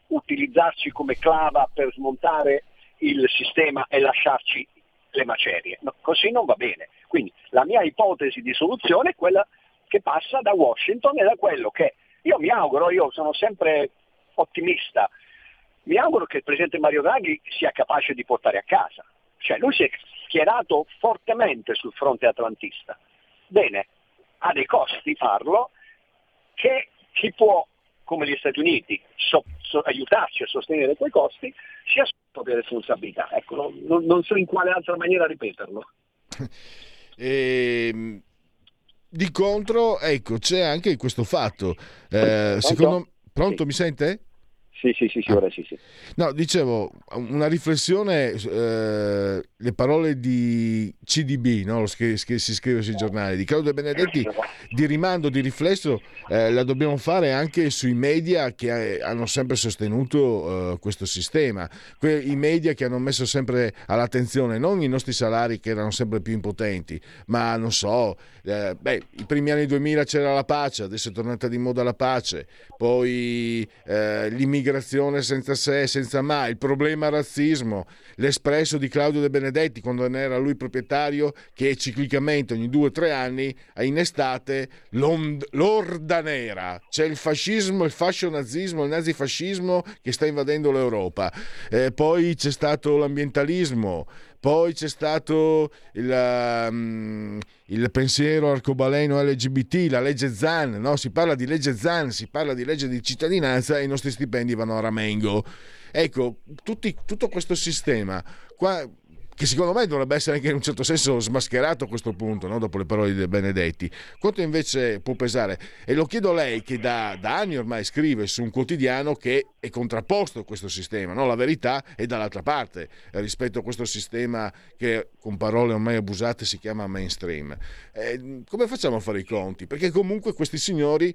utilizzarci come clava per smontare il sistema e lasciarci le macerie, no, così non va bene. Quindi la mia ipotesi di soluzione è quella che passa da Washington e da quello che io mi auguro, io sono sempre ottimista, mi auguro che il Presidente Mario Draghi sia capace di portare a casa. Cioè lui si è schierato fortemente sul fronte atlantista. Bene, ha dei costi farlo che chi può, come gli Stati Uniti, so, so, aiutarci a sostenere quei costi, si le responsabilità. Ecco, non, non so in quale altra maniera ripeterlo. E, ehm, di contro, ecco, c'è anche questo fatto. Eh, secondo... Pronto, sì. mi sente? Sì, sì, sì, sì, ora sì, sì. No, dicevo, una riflessione, eh, le parole di CDB, no? che, che, si scrive sui giornali, di Claudio Benedetti, di rimando, di riflesso, eh, la dobbiamo fare anche sui media che eh, hanno sempre sostenuto eh, questo sistema, que- i media che hanno messo sempre all'attenzione non i nostri salari che erano sempre più impotenti, ma non so, eh, beh, i primi anni 2000 c'era la pace, adesso è tornata di moda la pace, poi eh, l'immigrazione l'immigrazione senza se e senza mai, il problema razzismo, l'espresso di Claudio De Benedetti quando ne era lui proprietario che ciclicamente ogni due o tre anni in estate l'orda nera, c'è il fascismo, il fascio-nazismo, il nazifascismo che sta invadendo l'Europa, eh, poi c'è stato l'ambientalismo, poi c'è stato il, um, il, pensiero arcobaleno LGBT, la legge ZAN, no? si parla di legge ZAN, si parla di legge di cittadinanza e i nostri stipendi vanno a ramengo. Ecco, tutti, tutto questo sistema qua che secondo me dovrebbe essere anche in un certo senso smascherato a questo punto, no? dopo le parole di Benedetti. Quanto invece può pesare? E lo chiedo a lei che da, da anni ormai scrive su un quotidiano che è contrapposto a questo sistema, no? la verità è dall'altra parte rispetto a questo sistema che con parole ormai abusate si chiama mainstream. Eh, come facciamo a fare i conti? Perché comunque questi signori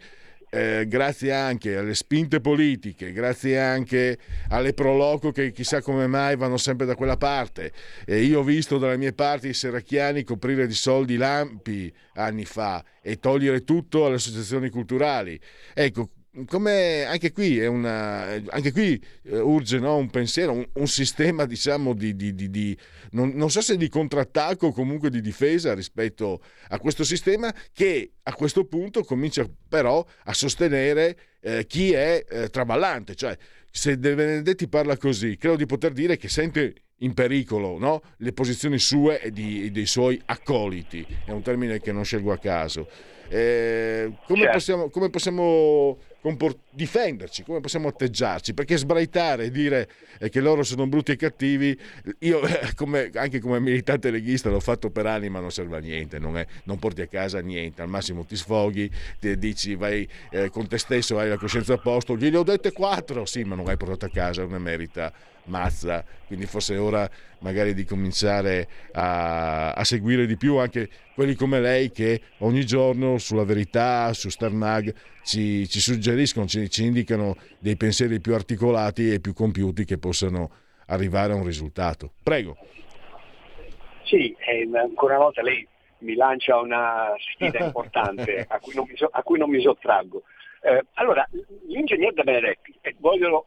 eh, grazie anche alle spinte politiche, grazie anche alle proloco che chissà come mai vanno sempre da quella parte. Eh, io ho visto dalle mie parti i serracchiani coprire di soldi lampi anni fa e togliere tutto alle associazioni culturali. Ecco, come anche qui, una, anche qui eh, urge no, un pensiero, un, un sistema diciamo di, di, di, di non, non, so se di contrattacco o comunque di difesa rispetto a questo sistema che a questo punto comincia però a sostenere eh, chi è eh, traballante, cioè se De Benedetti parla così, credo di poter dire che sente in pericolo no? le posizioni sue e, e dei suoi accoliti, è un termine che non scelgo a caso. Eh, come, certo. possiamo, come possiamo comport- difenderci, come possiamo atteggiarci, perché sbraitare e dire eh, che loro sono brutti e cattivi, io come, anche come militante leghista l'ho fatto per anni ma non serve a niente, non, è, non porti a casa niente, al massimo ti sfoghi, ti dici vai eh, con te stesso, hai la coscienza a posto, glieli ho dette quattro, sì ma non hai portato a casa, non è merita mazza, quindi forse è ora magari di cominciare a, a, seguire di più anche quelli come lei che ogni giorno sulla verità, su Sternag ci, ci suggeriscono, ci, ci, indicano dei pensieri più articolati e più compiuti che possano arrivare a un risultato. Prego. Sì, eh, ancora una volta lei mi lancia una sfida importante a, cui mi, a, cui non mi sottraggo. Eh, allora, l'ingegner De Benedetti, e voglio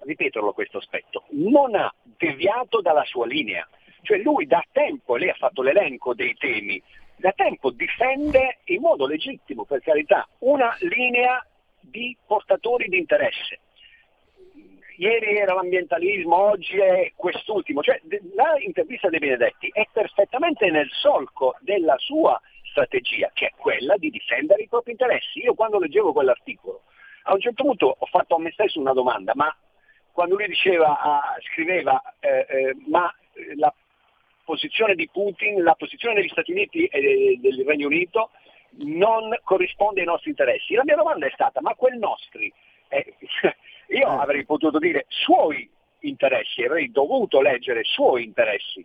ripeterlo questo aspetto, non ha deviato dalla sua linea. Cioè lui da tempo, lei ha fatto l'elenco dei temi, da tempo difende in modo legittimo, per carità, una linea di portatori di interesse. Ieri era l'ambientalismo, oggi è quest'ultimo. Cioè, l'intervista dei Benedetti è perfettamente nel solco della sua strategia, che è quella di difendere i propri interessi. Io quando leggevo quell'articolo, a un certo punto ho fatto a me stesso una domanda, ma quando lui diceva, ah, scriveva, eh, eh, ma la posizione di Putin, la posizione degli Stati Uniti e del Regno Unito non corrisponde ai nostri interessi. La mia domanda è stata, ma quel nostri, eh, io eh. avrei potuto dire suoi interessi, avrei dovuto leggere suoi interessi.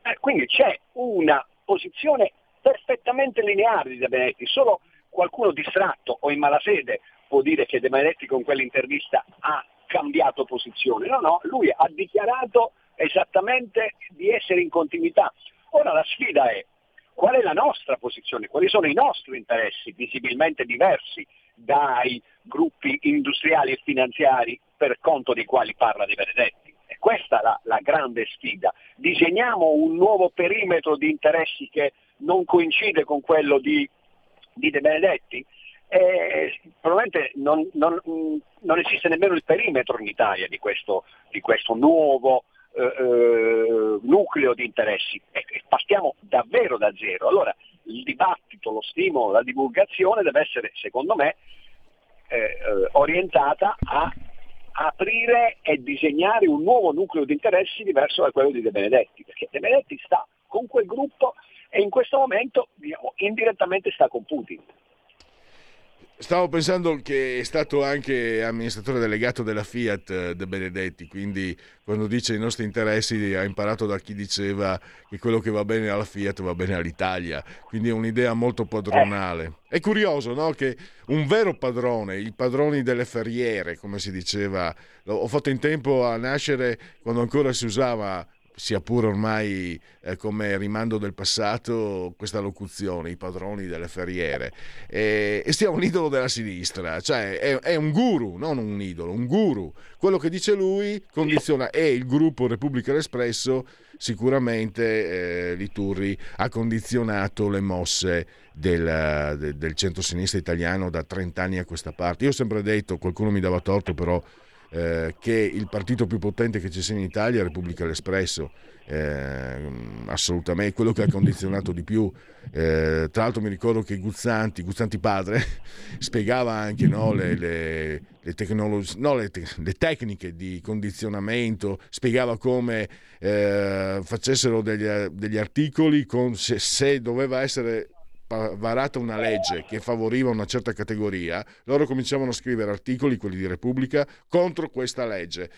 Eh, quindi c'è una posizione perfettamente lineare di De Benedetti, solo qualcuno distratto o in malafede può dire che De Benedetti con quell'intervista ha cambiato posizione, no, no, lui ha dichiarato esattamente di essere in continuità. Ora la sfida è qual è la nostra posizione, quali sono i nostri interessi visibilmente diversi dai gruppi industriali e finanziari per conto dei quali parla De Benedetti. E questa è la, la grande sfida. Disegniamo un nuovo perimetro di interessi che non coincide con quello di, di De Benedetti? Eh, probabilmente non, non, non, esiste nemmeno il perimetro in Italia di questo, di questo nuovo eh, eh, nucleo di interessi e, e partiamo davvero da zero. Allora il dibattito, lo stimolo, la divulgazione deve essere, secondo me, eh, eh, orientata a aprire e disegnare un nuovo nucleo di interessi diverso da quello di De Benedetti, perché De Benedetti sta con quel gruppo e in questo momento diciamo, indirettamente sta con Putin. Stavo pensando che è stato anche amministratore delegato della Fiat eh, De Benedetti, quindi quando dice i nostri interessi ha imparato da chi diceva che quello che va bene alla Fiat va bene all'Italia, quindi è un'idea molto padronale. È curioso no? che un vero padrone, i padroni delle ferriere, come si diceva, ho fatto in tempo a nascere quando ancora si usava sia pure ormai eh, come rimando del passato questa locuzione, i padroni delle ferriere, e, e sia un idolo della sinistra, cioè è, è, un guru, non un idolo, un guru. Quello che dice lui condiziona e il gruppo Repubblica l'Espresso sicuramente eh, Liturri ha condizionato le mosse del, del, del centro-sinistra italiano da 30 anni a questa parte. Io ho sempre detto, qualcuno mi dava torto però, eh, che il partito più potente che ci sia in Italia è Repubblica l'Espresso. Eh, assolutamente quello che ha condizionato di più eh, tra l'altro mi ricordo che Guzzanti, Guzzanti padre spiegava anche no, le, le, le, tecnolog- no, le, te- le, tecniche di condizionamento spiegava come eh, facessero degli, degli articoli con se, se doveva essere varata una legge che favoriva una certa categoria, loro cominciavano a scrivere articoli, quelli di Repubblica, contro questa legge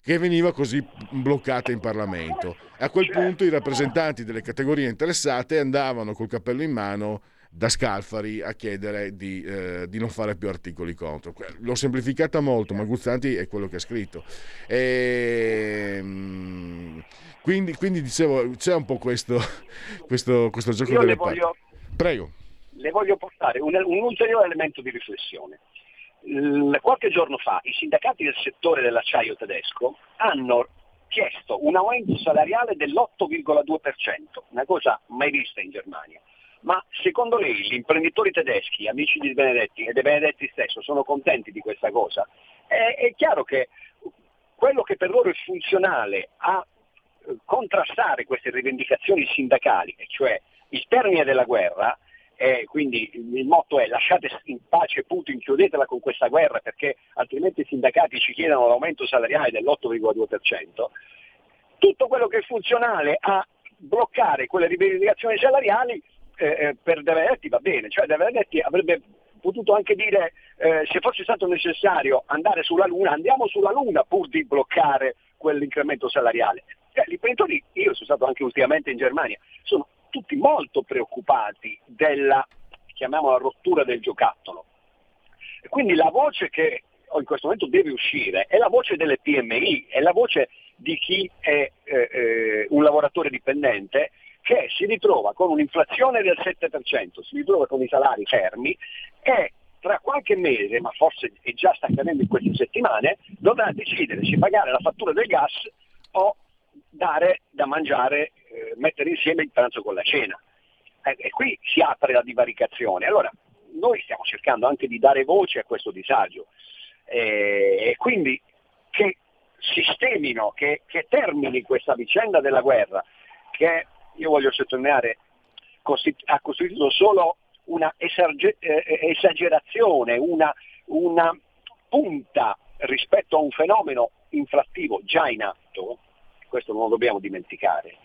che veniva così bloccata in Parlamento. A quel punto i rappresentanti delle categorie interessate andavano col cappello in mano da Scalfari a chiedere di, eh, di, non fare più articoli contro. L'ho semplificata molto, ma Guzzanti è quello che ha scritto. E, ehm, quindi, quindi, dicevo, c'è un po' questo, questo, questo gioco Io delle parti. Voglio... Prego. Le voglio portare un, un ulteriore elemento di riflessione. Qualche giorno fa i sindacati del settore dell'acciaio tedesco hanno chiesto un aumento salariale dell'8,2%, una cosa mai vista in Germania. Ma secondo lei gli imprenditori tedeschi, amici di Benedetti e De Benedetti stesso, sono contenti di questa cosa? È, è chiaro che quello che per loro è funzionale a eh, contrastare queste rivendicazioni sindacali, cioè il termine della guerra, e quindi il motto è lasciate in pace Putin, chiudetela con questa guerra perché altrimenti i sindacati ci chiedono l'aumento salariale dell'8,2%, tutto quello che è funzionale a bloccare quelle rivendicazioni salariali eh, eh per De Benedetti va bene, cioè De Benedetti avrebbe potuto anche dire eh, se fosse stato necessario andare sulla Luna, andiamo sulla Luna pur di bloccare quell'incremento salariale. Cioè, gli imprenditori, io sono stato anche ultimamente in Germania, sono tutti molto preoccupati della, chiamiamola, rottura del giocattolo. E quindi la voce che in questo momento deve uscire è la voce delle PMI, è la voce di chi è eh, eh, un lavoratore dipendente che si ritrova con un'inflazione del 7%, si ritrova con i salari fermi e tra qualche mese, ma forse è già sta accadendo in queste settimane, dovrà decidere se pagare la fattura del gas o dare da mangiare eh, mettere insieme il pranzo con la cena. Eh, e qui si apre la divaricazione. Allora, noi stiamo cercando anche di dare voce a questo disagio eh, e quindi che sistemino, che, che, termini questa vicenda della guerra, che io voglio sottolineare ha costituito solo una esagerazione, una, una punta rispetto a un fenomeno inflattivo già in atto, questo non lo dobbiamo dimenticare,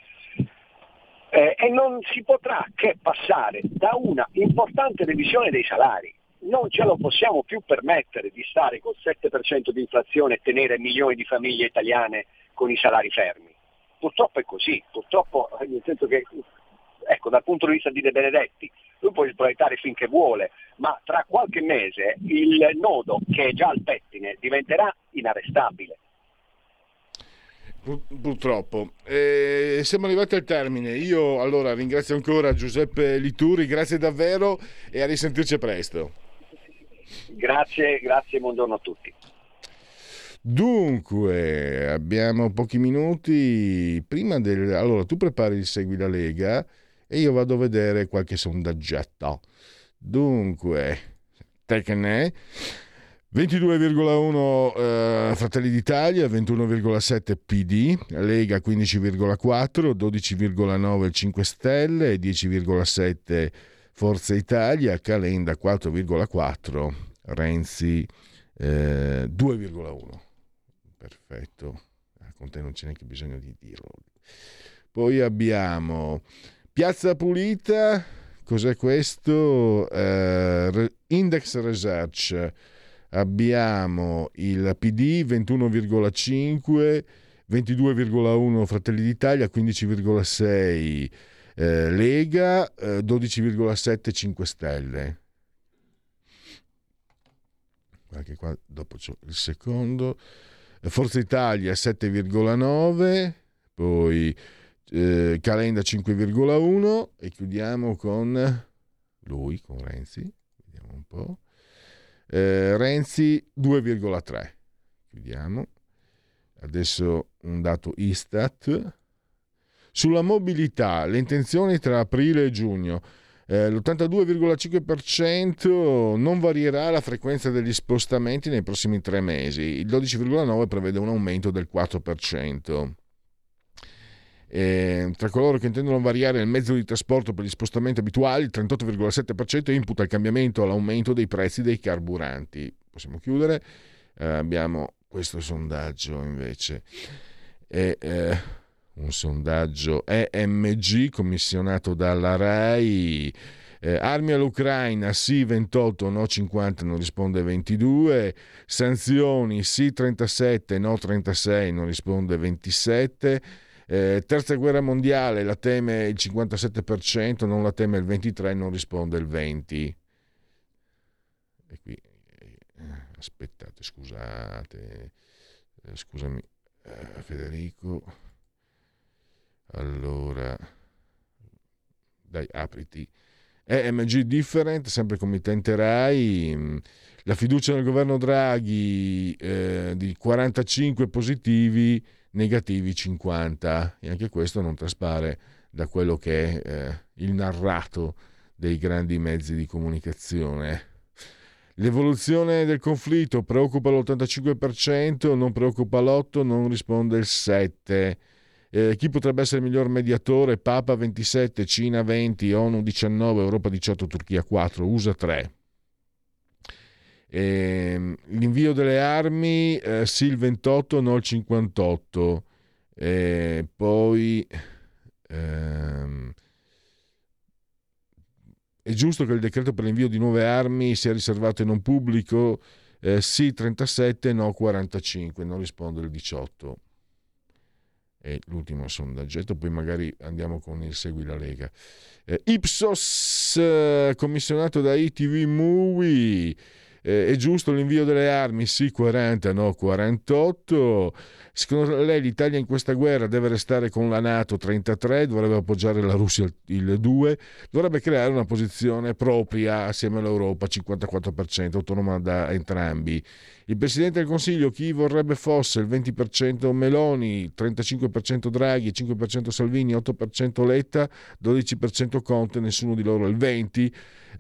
eh, e non si potrà che passare da una importante revisione dei salari. Non ce lo possiamo più permettere di stare col 7% di inflazione e tenere milioni di famiglie italiane con i salari fermi. Purtroppo è così, purtroppo eh, nel senso che ecco, dal punto di vista di De Benedetti, lui può sproiettare finché vuole, ma tra qualche mese il nodo che è già al pettine diventerà inarrestabile. Purtroppo. Eh, siamo arrivati al termine. Io allora ringrazio ancora Giuseppe Lituri, grazie davvero e a risentirci presto. Grazie, grazie, buongiorno a tutti. Dunque, abbiamo pochi minuti. Prima del... Allora, tu prepari il Segui la Lega e io vado a vedere qualche sondaggetto. Dunque, Tecne 22,1 eh, Fratelli d'Italia, 21,7 PD, Lega 15,4, 12,9 5 Stelle, 10,7 Forza Italia, Calenda 4,4, Renzi eh, 2,1. Perfetto, ah, con te non c'è neanche bisogno di dirlo. Poi abbiamo Piazza Pulita, cos'è questo? Eh, Index Research abbiamo il PD 21,5, 22,1 Fratelli d'Italia, 15,6 eh, Lega, eh, 12,7 5 Stelle. Anche qua dopo c'è il secondo. Forza Italia 7,9, poi eh, Calenda 5,1 e chiudiamo con lui, con Renzi, vediamo un po'. Eh, Renzi 2,3. Chiudiamo. Adesso un dato Istat. Sulla mobilità, le intenzioni tra aprile e giugno. Eh, l'82,5% non varierà la frequenza degli spostamenti nei prossimi tre mesi, il 12,9% prevede un aumento del 4%. Eh, tra coloro che intendono variare il mezzo di trasporto per gli spostamenti abituali, il 38,7% imputa il cambiamento all'aumento dei prezzi dei carburanti. Possiamo chiudere. Eh, abbiamo questo sondaggio invece. È, eh, un sondaggio EMG commissionato dalla RAI. Eh, armi all'Ucraina, sì 28, no 50, non risponde 22. Sanzioni, sì 37, no 36, non risponde 27. Eh, terza guerra mondiale, la teme il 57%, non la teme il 23%, non risponde il 20%. E qui, eh, aspettate, scusate, eh, scusami eh, Federico. Allora, dai, apriti. EMG Different, sempre committente RAI, la fiducia nel governo Draghi eh, di 45 positivi, negativi 50 e anche questo non traspare da quello che è eh, il narrato dei grandi mezzi di comunicazione. L'evoluzione del conflitto preoccupa l'85%, non preoccupa l'8%, non risponde il 7%. Eh, chi potrebbe essere il miglior mediatore? Papa 27, Cina 20, ONU 19, Europa 18, Turchia 4, USA 3. Eh, l'invio delle armi, eh, sì il 28, no il 58. Eh, poi ehm, è giusto che il decreto per l'invio di nuove armi sia riservato e non pubblico? Sì 37, no 45, non risponde il 18 è l'ultimo sondaggetto, poi magari andiamo con il Segui la Lega. Eh, Ipsos, eh, commissionato da ITV Movie, eh, è giusto l'invio delle armi? Sì, 40, no, 48. Secondo lei l'Italia in questa guerra deve restare con la Nato 33, dovrebbe appoggiare la Russia il 2, dovrebbe creare una posizione propria assieme all'Europa 54%, autonoma da entrambi. Il Presidente del Consiglio chi vorrebbe fosse il 20% Meloni, 35% Draghi, 5% Salvini, 8% Letta, 12% Conte, nessuno di loro il 20%.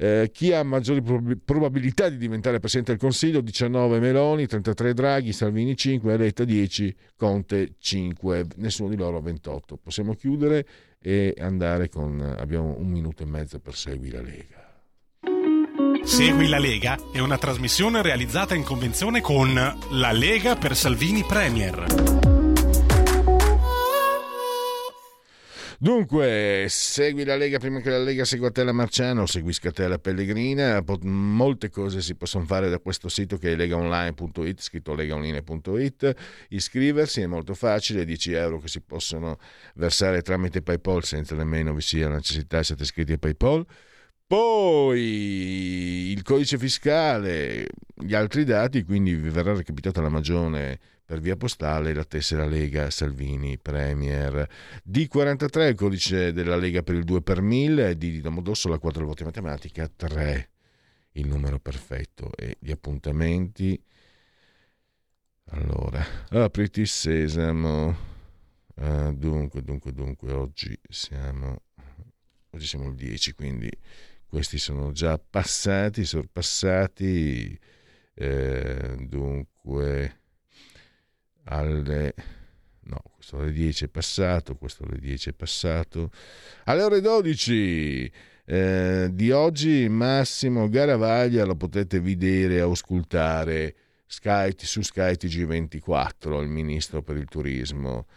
Eh, chi ha maggiori prob- probabilità di diventare Presidente del Consiglio? 19 Meloni, 33 Draghi, Salvini 5, Letta 10, Conte 5, nessuno di loro 28. Possiamo chiudere e andare con... abbiamo un minuto e mezzo per Segui la Lega. Segui la Lega è una trasmissione realizzata in convenzione con La Lega per Salvini Premier. Dunque, segui la Lega prima che la Lega segua te la Marciano, seguisca te la Pellegrina. Molte cose si possono fare da questo sito che è legaonline.it, scritto legaonline.it. Iscriversi è molto facile, 10 euro che si possono versare tramite PayPal senza nemmeno vi sia necessità, siate iscritti a PayPal. Poi il codice fiscale, gli altri dati, quindi vi verrà recapitata la magione per via postale la tessera Lega Salvini Premier. D43 il codice della Lega per il 2 per 1000, D di Domodossola 4 voti matematica 3 il numero perfetto e gli appuntamenti. Allora, apriti sesamo. Uh, dunque, dunque, dunque, oggi siamo, oggi siamo il 10, quindi questi sono già passati, sorpassati. Eh, dunque, alle no, questo alle 10 è passato, questo alle 10 è passato. Alle ore 12 eh, di oggi Massimo Garavaglia lo potete vedere e auscultare Sky, su Sky TG24, il ministro per il turismo.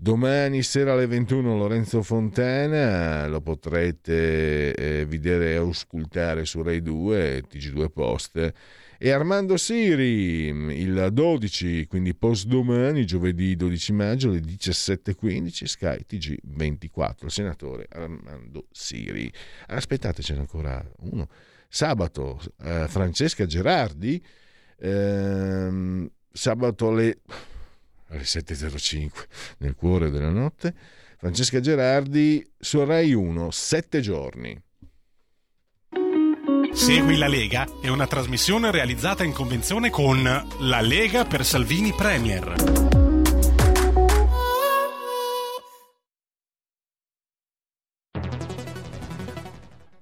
Domani sera alle 21 Lorenzo Fontana lo potrete eh, vedere e auscultare su Rai 2, TG2 Post e Armando Siri il 12, quindi post domani, giovedì 12 maggio alle 17.15, Sky TG 24, il senatore Armando Siri. Aspettate, c'è ancora uno. Sabato, eh, Francesca Gerardi, ehm, sabato alle... alle 7.05 nel cuore della notte. Francesca Gerardi su Rai 1, 7 giorni. Segui la Lega è una trasmissione realizzata in convenzione con La Lega per Salvini Premier.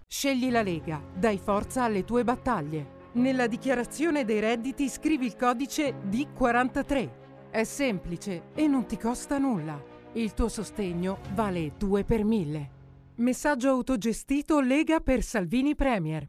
Scegli la Lega, dai forza alle tue battaglie. Nella dichiarazione dei redditi scrivi il codice D43. È semplice e non ti costa nulla. Il tuo sostegno vale 2 per 1000. Messaggio autogestito Lega per Salvini Premier.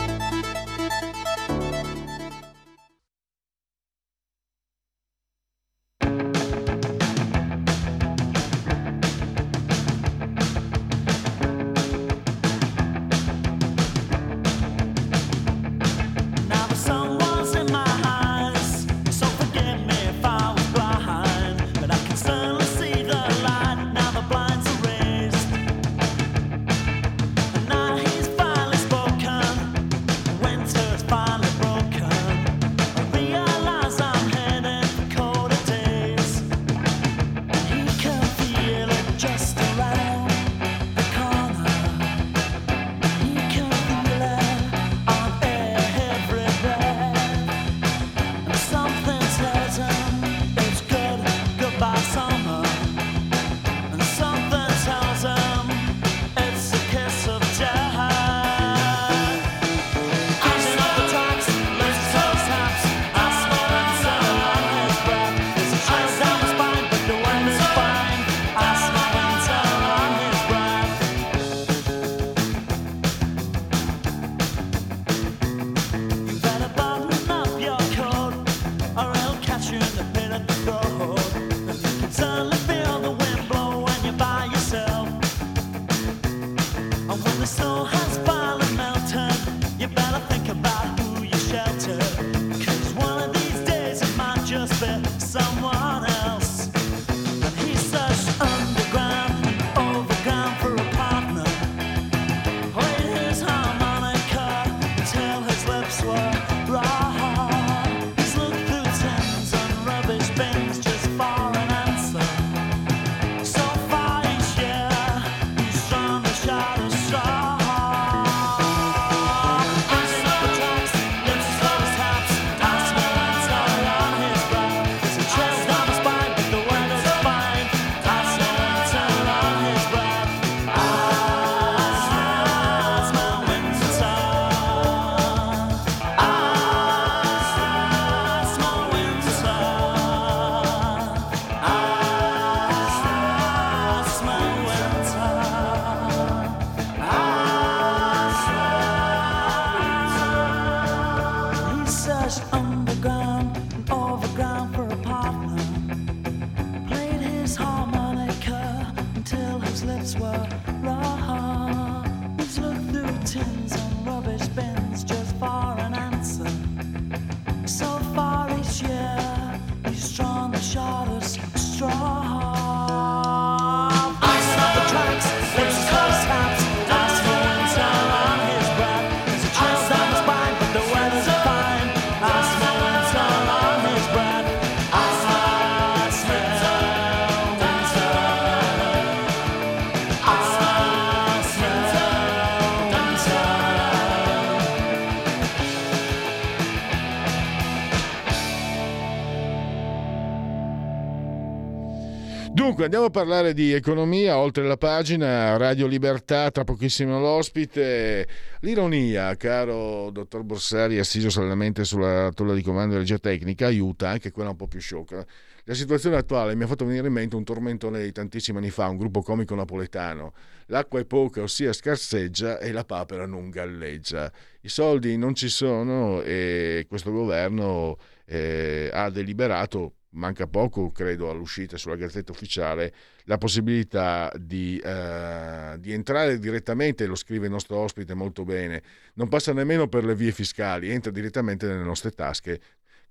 Dunque, andiamo a parlare di economia, oltre la pagina, Radio Libertà, tra pochissimo l'ospite. L'ironia, caro dottor Borsari, assiso solamente sulla tolla di comando di regia tecnica, aiuta anche quella un po' più sciocca. La situazione attuale mi ha fatto venire in mente un tormentone di tantissimi anni fa, un gruppo comico napoletano. L'acqua è poca, ossia scarseggia, e la papera non galleggia. I soldi non ci sono e questo governo eh, ha deliberato manca poco, credo, all'uscita sulla Gazzetta Ufficiale, la possibilità di, eh, di, entrare direttamente, lo scrive il nostro ospite molto bene, non passa nemmeno per le vie fiscali, entra direttamente nelle nostre tasche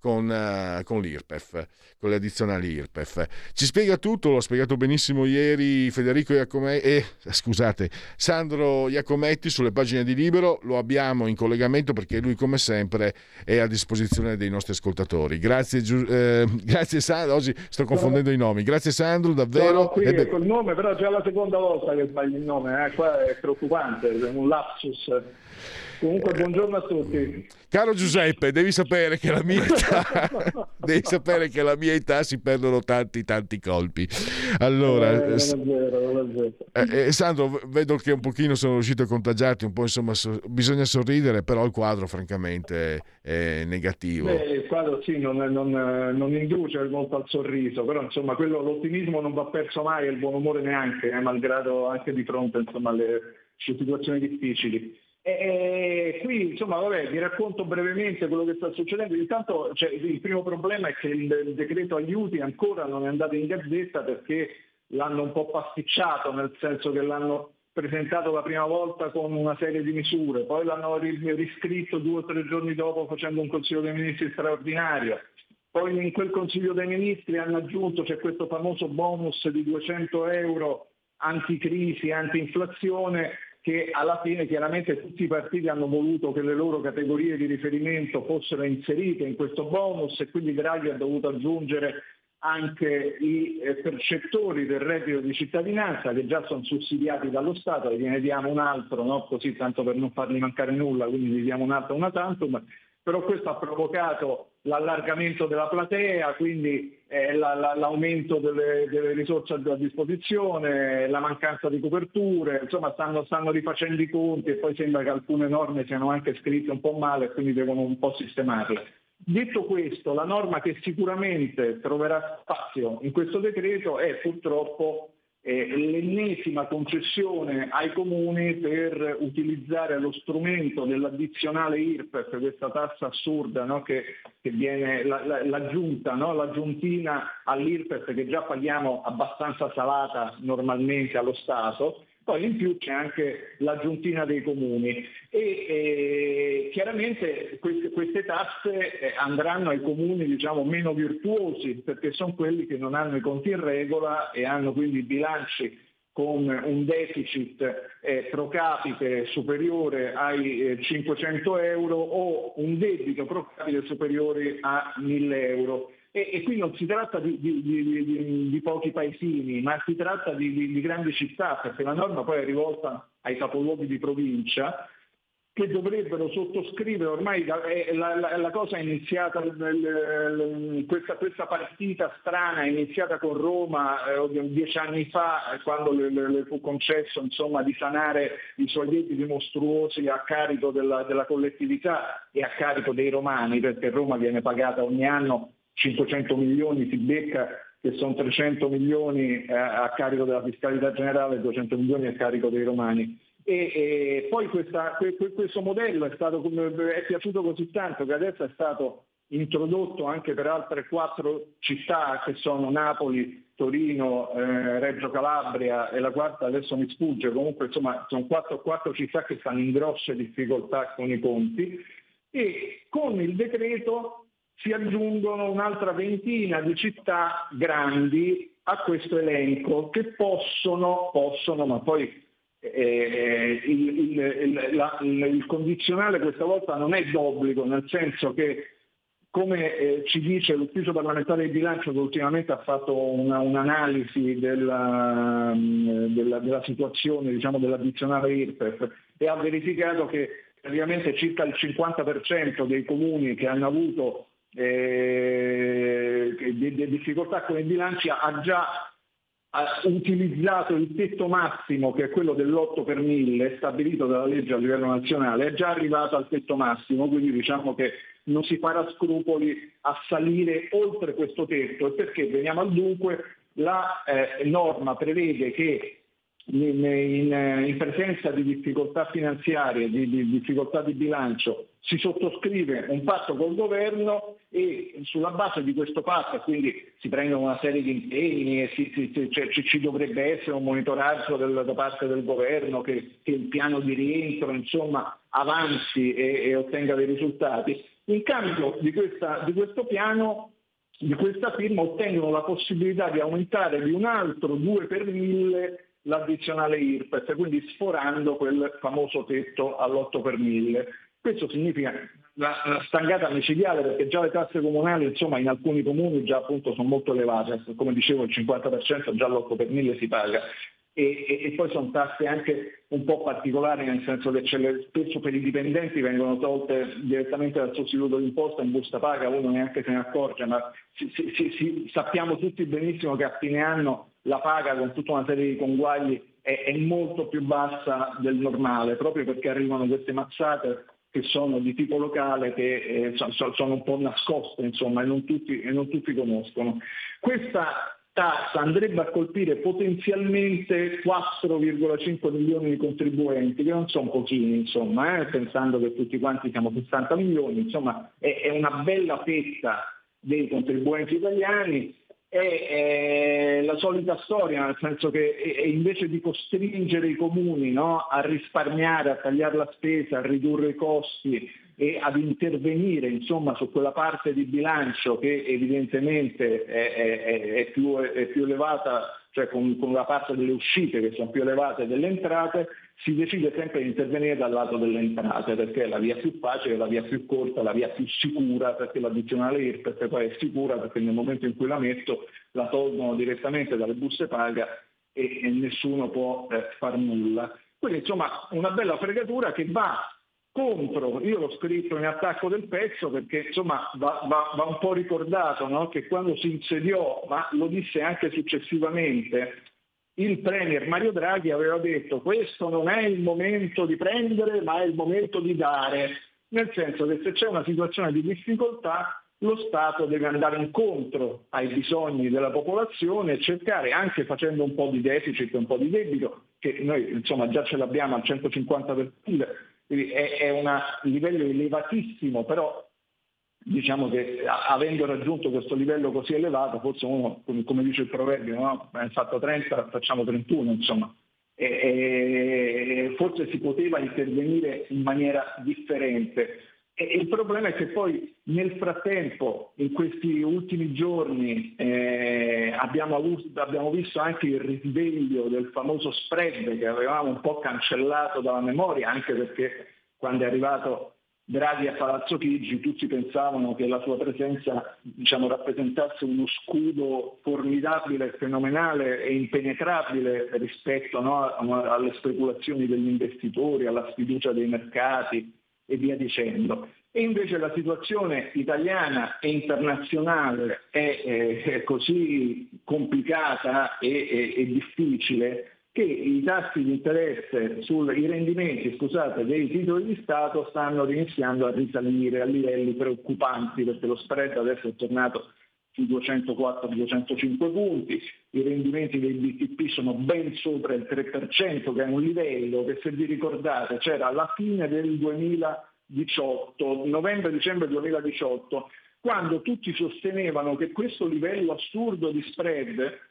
con, uh, con l'IRPEF, con le addizionali IRPEF. Ci spiega tutto, l'ha spiegato benissimo ieri Federico Iacometti, eh, scusate, Sandro Iacometti sulle pagine di Libero, lo abbiamo in collegamento perché lui come sempre è a disposizione dei nostri ascoltatori. Grazie, eh, grazie Sandro, oggi sto confondendo i nomi, grazie Sandro, davvero. Sono qui eh col nome, però già la seconda volta che sbaglio il nome, eh? qua è preoccupante, è un lapsus. Comunque buongiorno a tutti. Caro Giuseppe, devi sapere che la mia devi sapere che la mia età si perdono tanti tanti colpi. Allora, eh, vero. Eh, eh, Sandro, vedo che un pochino sono riuscito a contagiarti, un po' insomma so, bisogna sorridere, però il quadro francamente è negativo. Beh, il quadro sì, non, non, non induce molto al sorriso, però insomma quello, l'ottimismo non va perso mai e il buon umore neanche, eh, malgrado anche di fronte insomma, alle situazioni difficili. E qui insomma vabbè, vi racconto brevemente quello che sta succedendo. Intanto cioè, il primo problema è che il decreto aiuti ancora non è andato in gazzetta perché l'hanno un po' pasticciato, nel senso che l'hanno presentato la prima volta con una serie di misure, poi l'hanno riscritto due o tre giorni dopo facendo un Consiglio dei Ministri straordinario. Poi in quel Consiglio dei Ministri hanno aggiunto c'è questo famoso bonus di 200 euro anticrisi, anti-inflazione che alla fine chiaramente tutti i partiti hanno voluto che le loro categorie di riferimento fossero inserite in questo bonus e quindi Draghi ha dovuto aggiungere anche i eh, percettori del reddito di cittadinanza che già sono sussidiati dallo Stato, e gliene diamo un altro, no? così tanto per non fargli mancare nulla, quindi gli diamo un altro una tantum, però questo ha provocato l'allargamento della platea, quindi eh, la, la, l'aumento delle, delle, risorse a disposizione, la mancanza di coperture, insomma stanno, stanno, rifacendo i conti e poi sembra che alcune norme siano anche scritte un po' male e quindi devono un po' sistemarle. Detto questo, la norma che sicuramente troverà spazio in questo decreto è purtroppo l'ennesima concessione ai comuni per utilizzare lo strumento dell'addizionale IRPEF, questa tassa assurda no? che, che, viene la, la, l'aggiunta, no? l'aggiuntina all'IRPEF che già paghiamo abbastanza salata normalmente allo Stato, poi in più c'è anche l'aggiuntina dei comuni e, e chiaramente queste, queste tasse eh, andranno ai comuni diciamo, meno virtuosi perché sono quelli che non hanno i conti in regola e hanno quindi bilanci con un deficit eh, pro capite superiore ai eh, 500 euro o un debito pro capite superiore a 1000 euro. E, e qui non si tratta di, di, di, di, pochi paesini, ma si tratta di, grandi città, perché la norma poi è rivolta ai capoluoghi di provincia che dovrebbero sottoscrivere, ormai la, la, la cosa è iniziata, questa, questa, partita strana è iniziata con Roma eh, dieci anni fa, quando le, le, le fu concesso insomma, di sanare i suoi debiti mostruosi a carico della, della collettività e a carico dei romani, perché Roma viene pagata ogni anno 500 milioni si becca che sono 300 milioni eh, a carico della fiscalità generale e 200 milioni a carico dei romani. E, e poi questa, questo modello è, stato, è piaciuto così tanto che adesso è stato introdotto anche per altre quattro città che sono Napoli, Torino, eh, Reggio Calabria e la quarta adesso mi sfugge, comunque insomma sono quattro, quattro città che stanno in grosse difficoltà con i conti e con il decreto si aggiungono un'altra ventina di città grandi a questo elenco che possono, possono ma poi eh, il, il, la, il, condizionale questa volta non è d'obbligo, nel senso che come eh, ci dice l'ufficio parlamentare di bilancio che ultimamente ha fatto una, un'analisi della, della, della situazione diciamo, dell'addizionale IRPEF e ha verificato che praticamente circa il 50% dei comuni che hanno avuto eh, di, di difficoltà con i bilanci ha già ha utilizzato il tetto massimo che è quello dell'8 per 1000 stabilito dalla legge a livello nazionale, è già arrivato al tetto massimo, quindi diciamo che non si farà scrupoli a salire oltre questo tetto. Perché? Veniamo al dunque, la eh, norma prevede che in, in, in, presenza di difficoltà finanziarie, di, di, difficoltà di bilancio, si sottoscrive un patto col governo e sulla base di questo patto, quindi si prendono una serie di impegni e si, si, cioè, ci dovrebbe essere un monitoraggio del, da parte del governo che, che, il piano di rientro insomma, avanzi e, e, ottenga dei risultati. In cambio di, questa, di questo piano di questa firma ottengono la possibilità di aumentare di un altro 2 per 1000 l'addizionale IRPEF, quindi sforando quel famoso tetto all'8 per 1000. Questo significa la, la stangata micidiale perché già le tasse comunali insomma, in alcuni comuni già appunto sono molto elevate, come dicevo il 50% già l'8 per 1000 si paga. E, e, e, poi sono tasse anche un po' particolari, nel senso che spesso per i dipendenti vengono tolte direttamente dal sostituto d'imposta in busta paga, uno neanche se ne accorge, ma si, si, si, sappiamo tutti benissimo che a fine anno la paga con tutta una serie di conguagli è molto più bassa del normale, proprio perché arrivano queste mazzate che sono di tipo locale, che eh, sono un po' nascoste, insomma, e non, tutti, e non tutti conoscono. Questa tassa andrebbe a colpire potenzialmente 4,5 milioni di contribuenti, che non sono pochini, insomma, eh, pensando che tutti quanti siamo 60 milioni, insomma, è, è una bella fetta dei contribuenti italiani è, è la solita storia, nel senso che invece di costringere i comuni no, a risparmiare, a tagliare la spesa, a ridurre i costi e ad intervenire insomma, su quella parte di bilancio che evidentemente è, è, è più, più, elevata, cioè con, con la parte delle uscite che sono più elevate delle entrate, si decide sempre di intervenire dal lato delle entrate perché è la via più facile, la via più corta, la via più sicura perché l'addizionale IRPEF poi è sicura perché nel momento in cui la metto la tolgono direttamente dalle buste paga e, e nessuno può eh, far nulla. Quindi insomma una bella fregatura che va contro, io l'ho scritto in attacco del pezzo perché insomma va, va, va un po' ricordato no? che quando si insediò, ma lo disse anche successivamente, il Premier Mario Draghi aveva detto questo non è il momento di prendere ma è il momento di dare, nel senso che se c'è una situazione di difficoltà lo Stato deve andare incontro ai bisogni della popolazione e cercare, anche facendo un po' di deficit, un po' di debito, che noi insomma già ce l'abbiamo al 150 per è, è un livello elevatissimo, però diciamo che avendo raggiunto questo livello così elevato, forse uno, come dice il proverbio, no? abbiamo fatto 30, facciamo 31, insomma. E, e forse si poteva intervenire in maniera differente. E, il problema è che poi nel frattempo, in questi ultimi giorni, eh, abbiamo, avuto, abbiamo visto anche il risveglio del famoso spread che avevamo un po' cancellato dalla memoria, anche perché quando è arrivato Draghi a Palazzo Chigi tutti pensavano che la sua presenza diciamo, rappresentasse uno scudo formidabile, fenomenale e impenetrabile rispetto no, alle speculazioni degli investitori, alla sfiducia dei mercati e via dicendo. E invece la situazione italiana e internazionale è, è, è così complicata e, e difficile che i tassi di interesse sui rendimenti scusate, dei titoli di Stato stanno iniziando a risalire a livelli preoccupanti perché lo spread adesso è tornato sui 204-205 punti, i rendimenti dei BTP sono ben sopra il 3%, che è un livello che se vi ricordate c'era alla fine del 2018, novembre-dicembre 2018, quando tutti sostenevano che questo livello assurdo di spread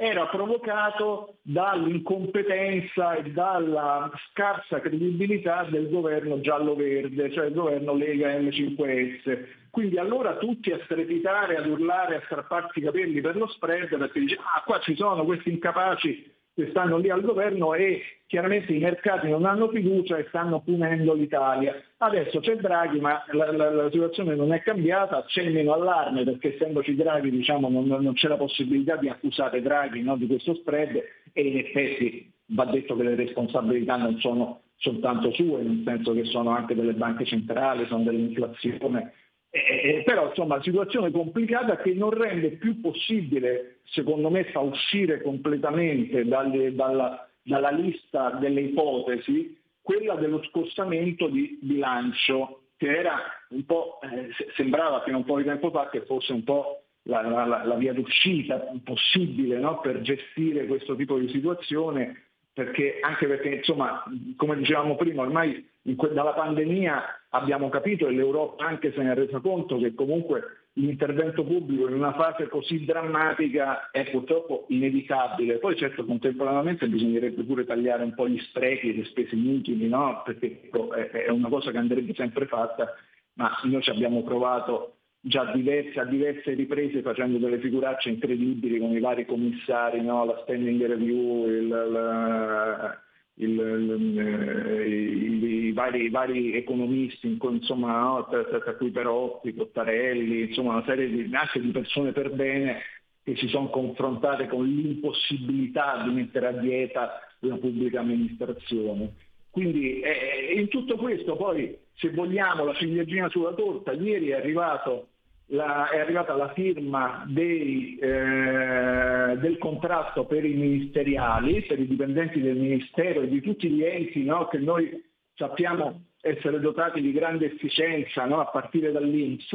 era provocato dall'incompetenza e dalla scarsa credibilità del governo giallo-verde, cioè il governo Lega M5S. Quindi allora tutti a strepitare, ad urlare, a strapparsi i capelli per lo spread perché dice ah qua ci sono questi incapaci che stanno lì al governo e chiaramente i mercati non hanno fiducia e stanno punendo l'Italia. Adesso c'è Draghi ma la, la, la situazione non è cambiata, c'è meno allarme perché essendoci Draghi diciamo, non, non, c'è la possibilità di accusare Draghi no, di questo spread e in effetti va detto che le responsabilità non sono soltanto sue, nel senso che sono anche delle banche centrali, sono dell'inflazione Eh, però insomma situazione complicata che non rende più possibile, secondo me, fa uscire completamente dalle, dalla, dalla lista delle ipotesi quella dello scostamento di bilancio, che era un po', eh, sembrava fino a un po' di tempo fa che fosse un po' la, la, la via d'uscita possibile no? per gestire questo tipo di situazione, perché, anche perché, insomma, come dicevamo prima, ormai que- dalla pandemia abbiamo capito e l'Europa anche se ne è resa conto che comunque l'intervento pubblico in una fase così drammatica è purtroppo inevitabile. Poi certo contemporaneamente bisognerebbe pure tagliare un po' gli sprechi le spese inutili, no? perché ecco, è una cosa che andrebbe sempre fatta, ma noi ci abbiamo provato già diverse, a diverse riprese facendo delle figuracce incredibili con i vari commissari, no? la spending review, il, la, il, il, eh, i, vari, i, vari, economisti, insomma, no? tra, tra, cui Perotti, Cottarelli, insomma una serie di, anche di persone per bene che si sono confrontate con l'impossibilità di mettere a dieta la pubblica amministrazione. Quindi eh, in tutto questo poi, se vogliamo, la ciliegina sulla torta, ieri è arrivato la, è arrivata la firma dei, eh, del contratto per i ministeriali, per i dipendenti del Ministero e di tutti gli enti no, che noi sappiamo essere dotati di grande efficienza no, a partire dall'Inps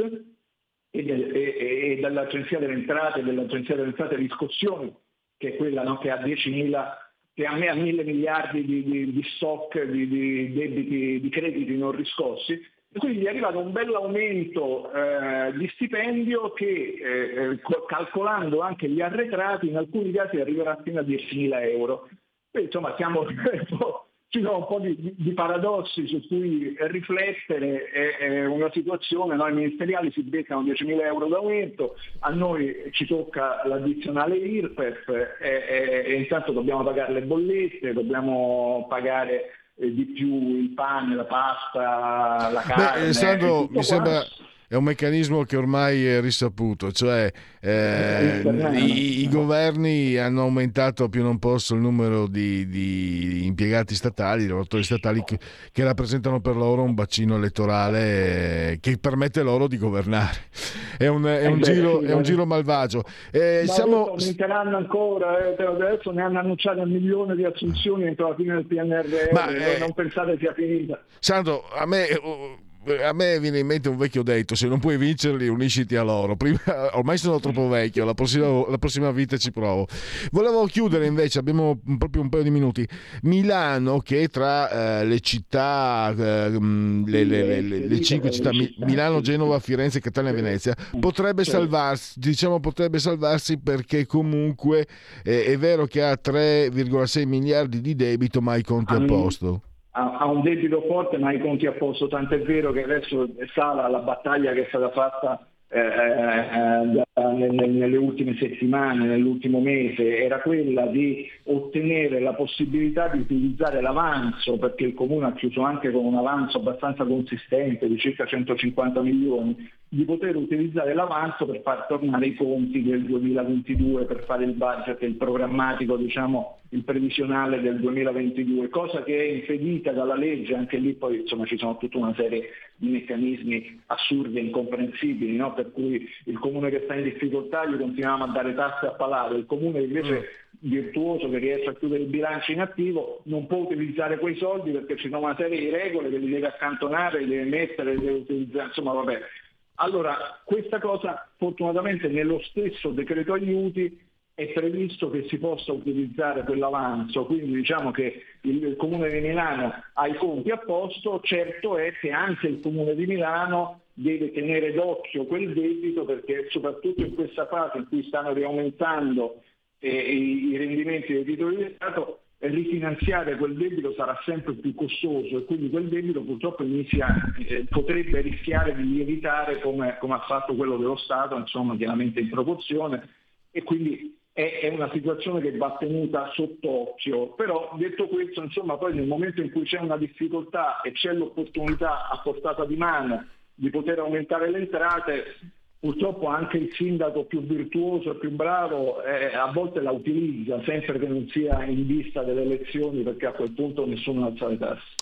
e, del, e, e dall'Agenzia delle Entrate e dell'Agenzia delle Entrate di riscossione, che è quella no, che ha 10.000 che a me ha mille miliardi di, di, di stock di, di, debiti, di crediti non riscossi, quindi è arrivato un bel aumento eh, di stipendio che eh, eh calcolando anche gli arretrati in alcuni casi arriverà fino a 10.000 euro. Quindi, insomma siamo, ci sono un po' di, di, paradossi su cui riflettere, è, è una situazione, noi ministeriali si beccano 10.000 euro d'aumento, a noi ci tocca l'addizionale IRPEF e, e, e intanto dobbiamo pagare le bollette, dobbiamo pagare eh, di più il pane, la pasta, la carne. Beh, Sandro, mi sembra è un meccanismo che ormai è risaputo, cioè eh, i, i, governi hanno aumentato a più non posso il numero di, di impiegati statali, lavoratori statali che, che, rappresentano per loro un bacino elettorale eh, che permette loro di governare. È un, è un, eh giro, è un giro, malvagio. Eh, siamo... aumenteranno ancora, eh, adesso ne hanno annunciato un milione di assunzioni entro la fine del PNRR, Ma, non pensate sia finita. Sandro, a me a me viene in mente un vecchio detto: se non puoi vincerli, unisciti a loro. Prima, ormai sono troppo vecchio, la prossima, la prossima, vita ci provo. Volevo chiudere invece, abbiamo proprio un paio di minuti. Milano, che tra eh, le città, eh, le, le, le, le, cinque città, Milano, Genova, Firenze, Catania e Venezia, potrebbe salvarsi, diciamo potrebbe salvarsi perché comunque eh, è vero che ha 3,6 miliardi di debito, ma i conti a posto ha, un debito forte ma i conti a posto, tant'è vero che adesso sala la battaglia che è stata fatta nelle ultime settimane, nell'ultimo mese, era quella di ottenere la possibilità di utilizzare l'avanzo, perché il Comune ha chiuso anche con un avanzo abbastanza consistente di circa 150 milioni, di poter utilizzare l'avanzo per far tornare i conti del 2022, per fare il budget il programmatico, diciamo, il previsionale del 2022, cosa che è impedita dalla legge, anche lì poi insomma, ci sono tutta una serie di meccanismi assurdi e incomprensibili, no? Per cui il comune che sta in difficoltà gli continuiamo a dare tasse a palare, il comune invece mm. virtuoso che riesce a chiudere il bilancio in attivo non può utilizzare quei soldi perché ci sono una serie di regole che li deve accantonare, li deve mettere, li deve utilizzare, insomma vabbè. Allora, questa cosa fortunatamente nello stesso decreto aiuti è previsto che si possa utilizzare quell'avanzo, quindi diciamo che il Comune di Milano ha i conti a posto, certo è che anche il Comune di Milano deve tenere d'occhio quel debito perché soprattutto in questa fase in cui stanno riaumentando eh, i, i rendimenti dei titoli di Stato, rifinanziare quel debito sarà sempre più costoso e quindi quel debito purtroppo inizia, eh, potrebbe rischiare di lievitare come, come, ha fatto quello dello Stato, insomma chiaramente in proporzione e quindi è, una situazione che va tenuta sott'occhio, però detto questo insomma poi nel momento in cui c'è una difficoltà e c'è l'opportunità a portata di mano di poter aumentare le entrate, purtroppo anche il sindaco più virtuoso e più bravo eh, a volte la utilizza, sempre che non sia in vista delle elezioni, perché a quel punto nessuno alza le tasse.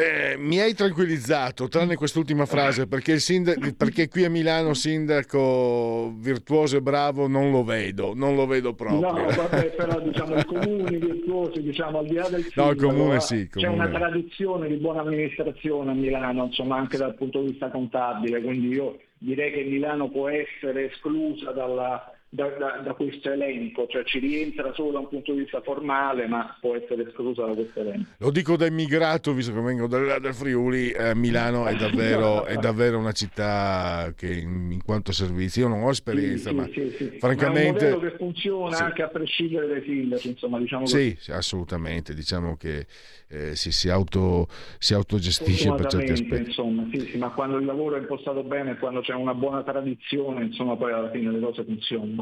Eh, mi hai tranquillizzato, tranne quest'ultima frase, perché, il sindaco, perché qui a Milano sindaco virtuoso e bravo non lo vedo, non lo vedo proprio. No, vabbè, però diciamo i comuni virtuosi, diciamo al di là del sindaco, No, comune eh, sì, il c'è comune. una tradizione di buona amministrazione a Milano, insomma anche dal punto di vista contabile, quindi io direi che Milano può essere esclusa dalla- da, da- da questo elenco, cioè ci rientra solo da un punto di vista formale, ma può essere esclusa da questo elenco. Lo dico da immigrato, visto che vengo dal, dal Friuli, eh, Milano è davvero, è davvero una città che in, in quanto servizi, io non ho esperienza, Sì, ma sì, sì, sì. Ma è un francamente... modello che funziona anche a prescindere dai sindaci, insomma diciamo. Sì, assolutamente, diciamo che eh, si, si, auto, si autogestisce per certi aspetti. insomma, sì, sì, ma quando il lavoro è impostato bene, quando c'è una buona tradizione, insomma, poi alla fine le cose funzionano.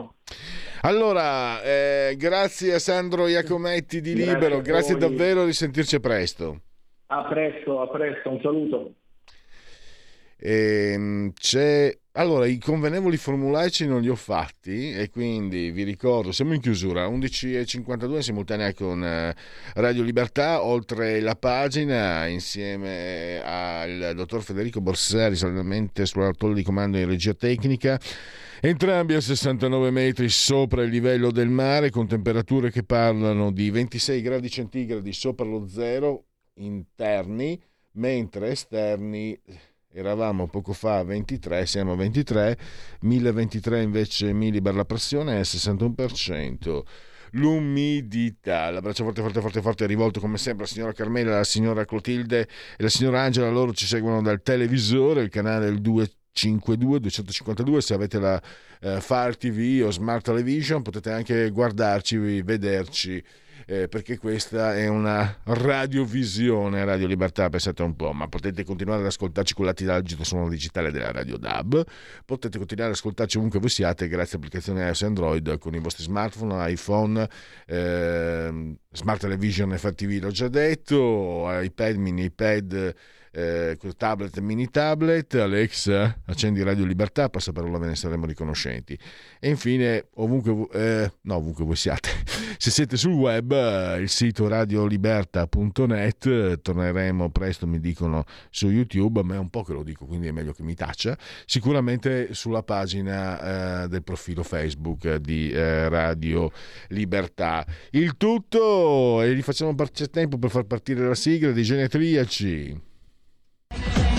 Allora, eh, grazie a Sandro Iacometti di Libero, grazie davvero di sentirci presto. A presto, a presto, un saluto. Ehm, c'è... Allora, i convenevoli formulaici non li ho fatti e quindi vi ricordo, siamo in chiusura, 11.52 in simultanea con eh, Radio Libertà, oltre la pagina insieme al dottor Federico Borsari, salutamente sulla di comando in regia tecnica, entrambi a 69 metri sopra il livello del mare con temperature che parlano di 26 gradi centigradi sopra lo zero interni, mentre esterni eravamo poco fa a 23, siamo a 23, 1023 invece millibar la pressione è al 61%. L'umidità, l'abbraccio forte forte forte forte rivolto come sempre alla signora Carmela, alla signora Clotilde e alla signora Angela, loro ci seguono dal televisore, il canale è il 252 252 se avete la eh, Fire TV o Smart Television potete anche guardarci, vederci eh, perché questa è una radiovisione Radio Libertà, pensate un po', ma potete continuare ad ascoltarci con l'attivaggio suono digitale della Radio DAB, potete continuare ad ascoltarci ovunque voi siate grazie all'applicazione iOS Android con i vostri smartphone, iPhone, ehm, Smart Television FTV l'ho già detto, iPad, mini iPad, eh, tablet mini tablet, Alexa, accendi Radio Libertà, passa parola ve ne saremo riconoscenti. E infine, ovunque, eh, no, ovunque voi siate, se siete sul web, eh, il sito radioliberta.net, eh, torneremo presto, mi dicono, su YouTube, ma è un po' che lo dico, quindi è meglio che mi taccia, sicuramente sulla pagina eh, del profilo Facebook di eh, Radio Libertà. Il tutto, e gli facciamo c'è tempo per far partire la sigla di Genetriaci.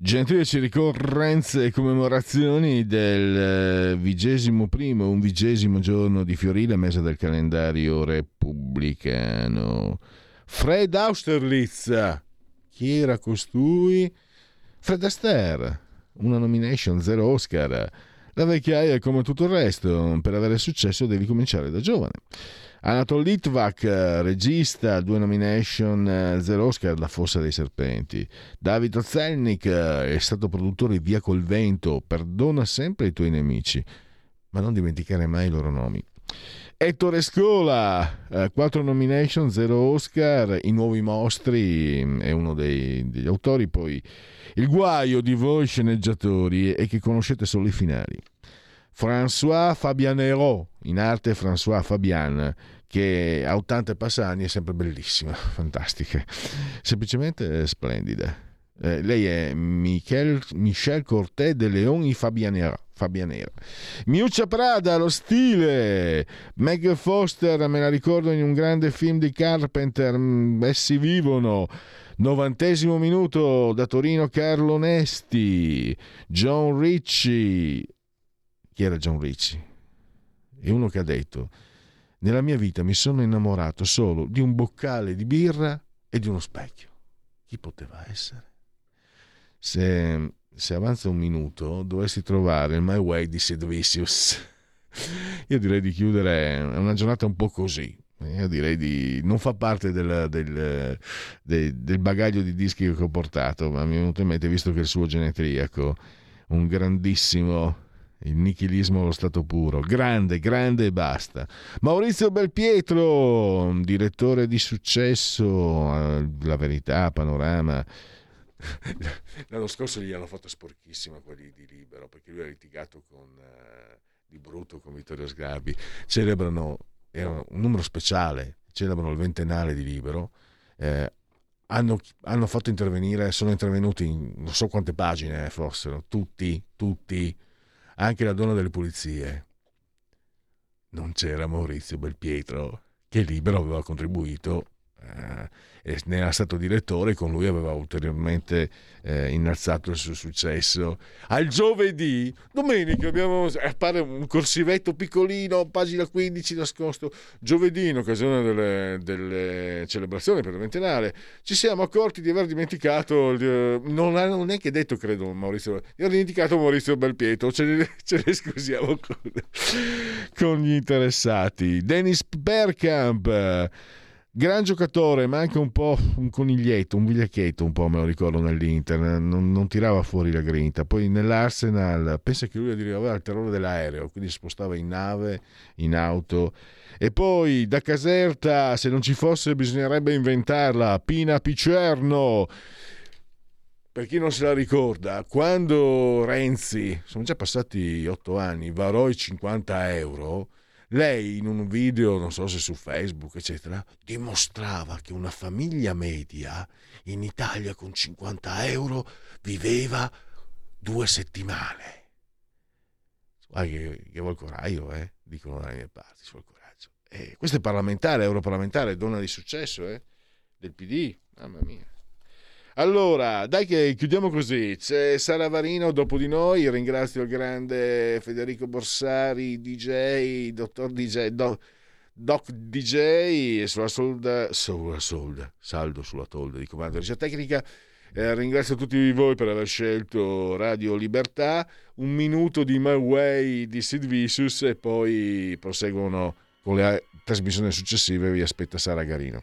Gentili ricorrenze e commemorazioni del eh, vigesimo primo, un vigesimo giorno di Fiorile, mese del calendario repubblicano. Fred Austerlitz, chi era costui? Fred Astaire, una nomination, zero Oscar. La vecchiaia è come tutto il resto, per avere successo devi cominciare da giovane. Anatol Litvak, eh, regista, due nomination, eh, zero Oscar, La Fossa dei Serpenti. David Ozelnik eh, è stato produttore di Via col Vento, perdona sempre i tuoi nemici, ma non dimenticare mai i loro nomi. Ettore Scola, quattro nomination, zero Oscar, I Nuovi Mostri mm, è uno dei- degli autori, poi Il guaio di voi sceneggiatori è che conoscete solo i finali. François Fabianero, in arte François Fabian, che a 80 e passani è sempre bellissima, fantastica, semplicemente splendida. Eh, lei è Michel, Michel Corté de Leon y Fabianera. Fabianera. Miuccia Prada, lo stile. Meg Foster, me la ricordo in un grande film di Carpenter, mm, Essi vivono. Novantesimo minuto da Torino Carlo Nesti. John Ricci. Chi era John Ricci? È uno che ha detto: Nella mia vita mi sono innamorato solo di un boccale di birra e di uno specchio. Chi poteva essere? se, se avanza un minuto dovessi trovare il My Way di Sid Vicious. Io direi di chiudere, è una giornata un po' così, io direi di non fa parte del, del, del, del, bagaglio di dischi che ho portato, ma mi è venuto in mente, visto che il suo genetriaco, un grandissimo il nichilismo allo stato puro, grande, grande e basta. Maurizio Belpietro, direttore di successo, eh, La Verità, Panorama. L'anno scorso gli hanno fatto sporchissima quelli di Libero, perché lui ha litigato con, uh, di brutto con Vittorio Sgarbi. Celebrano era un numero speciale, celebrano il ventennale di Libero, eh, hanno, hanno, fatto intervenire, sono intervenuti in non so quante pagine fossero, tutti, tutti, anche la donna delle pulizie. Non c'era Maurizio Belpietro, che Libero aveva contribuito eh, ne era stato direttore e con lui aveva ulteriormente eh, innalzato il suo successo. Al giovedì, domenica, abbiamo, appare un corsivetto piccolino, pagina 15 nascosto. Giovedì, in occasione delle, delle celebrazioni per il ventennale, ci siamo accorti di aver dimenticato, il, non ha neanche detto, credo, Maurizio, di aver dimenticato Maurizio Belpietro, ce ne, ce ne scusiamo con, con gli interessati. Dennis Bergkamp Gran giocatore, ma anche un po' un coniglietto, un vigliacchetto, un po' me lo ricordo nell'Inter, non, non tirava fuori la grinta. Poi nell'Arsenal, pensa che lui aveva il terrore dell'aereo, quindi si spostava in nave, in auto. E poi da Caserta, se non ci fosse, bisognerebbe inventarla. Pina Picerno. Per chi non se la ricorda, quando Renzi, sono già passati otto anni, varò i 50 euro, lei in un video, non so se su Facebook, eccetera, dimostrava che una famiglia media in Italia con 50 euro viveva due settimane. Guarda che, che vuol coraggio, eh? dicono dalle mie parti, vuol coraggio. E questo è parlamentare, europarlamentare, donna di successo eh? del PD, mamma mia. Allora, dai che chiudiamo così. C'è Sara Varino dopo di noi. Ringrazio il grande Federico Borsari, DJ, dottor DJ, doc, doc DJ sulla solda, sulla solda, saldo sulla tolda di comando di ricerca tecnica. Eh, ringrazio tutti voi per aver scelto Radio Libertà. Un minuto di My Way di Sid Vicious e poi proseguono con le trasmissioni successive. Vi aspetta Sara Garino.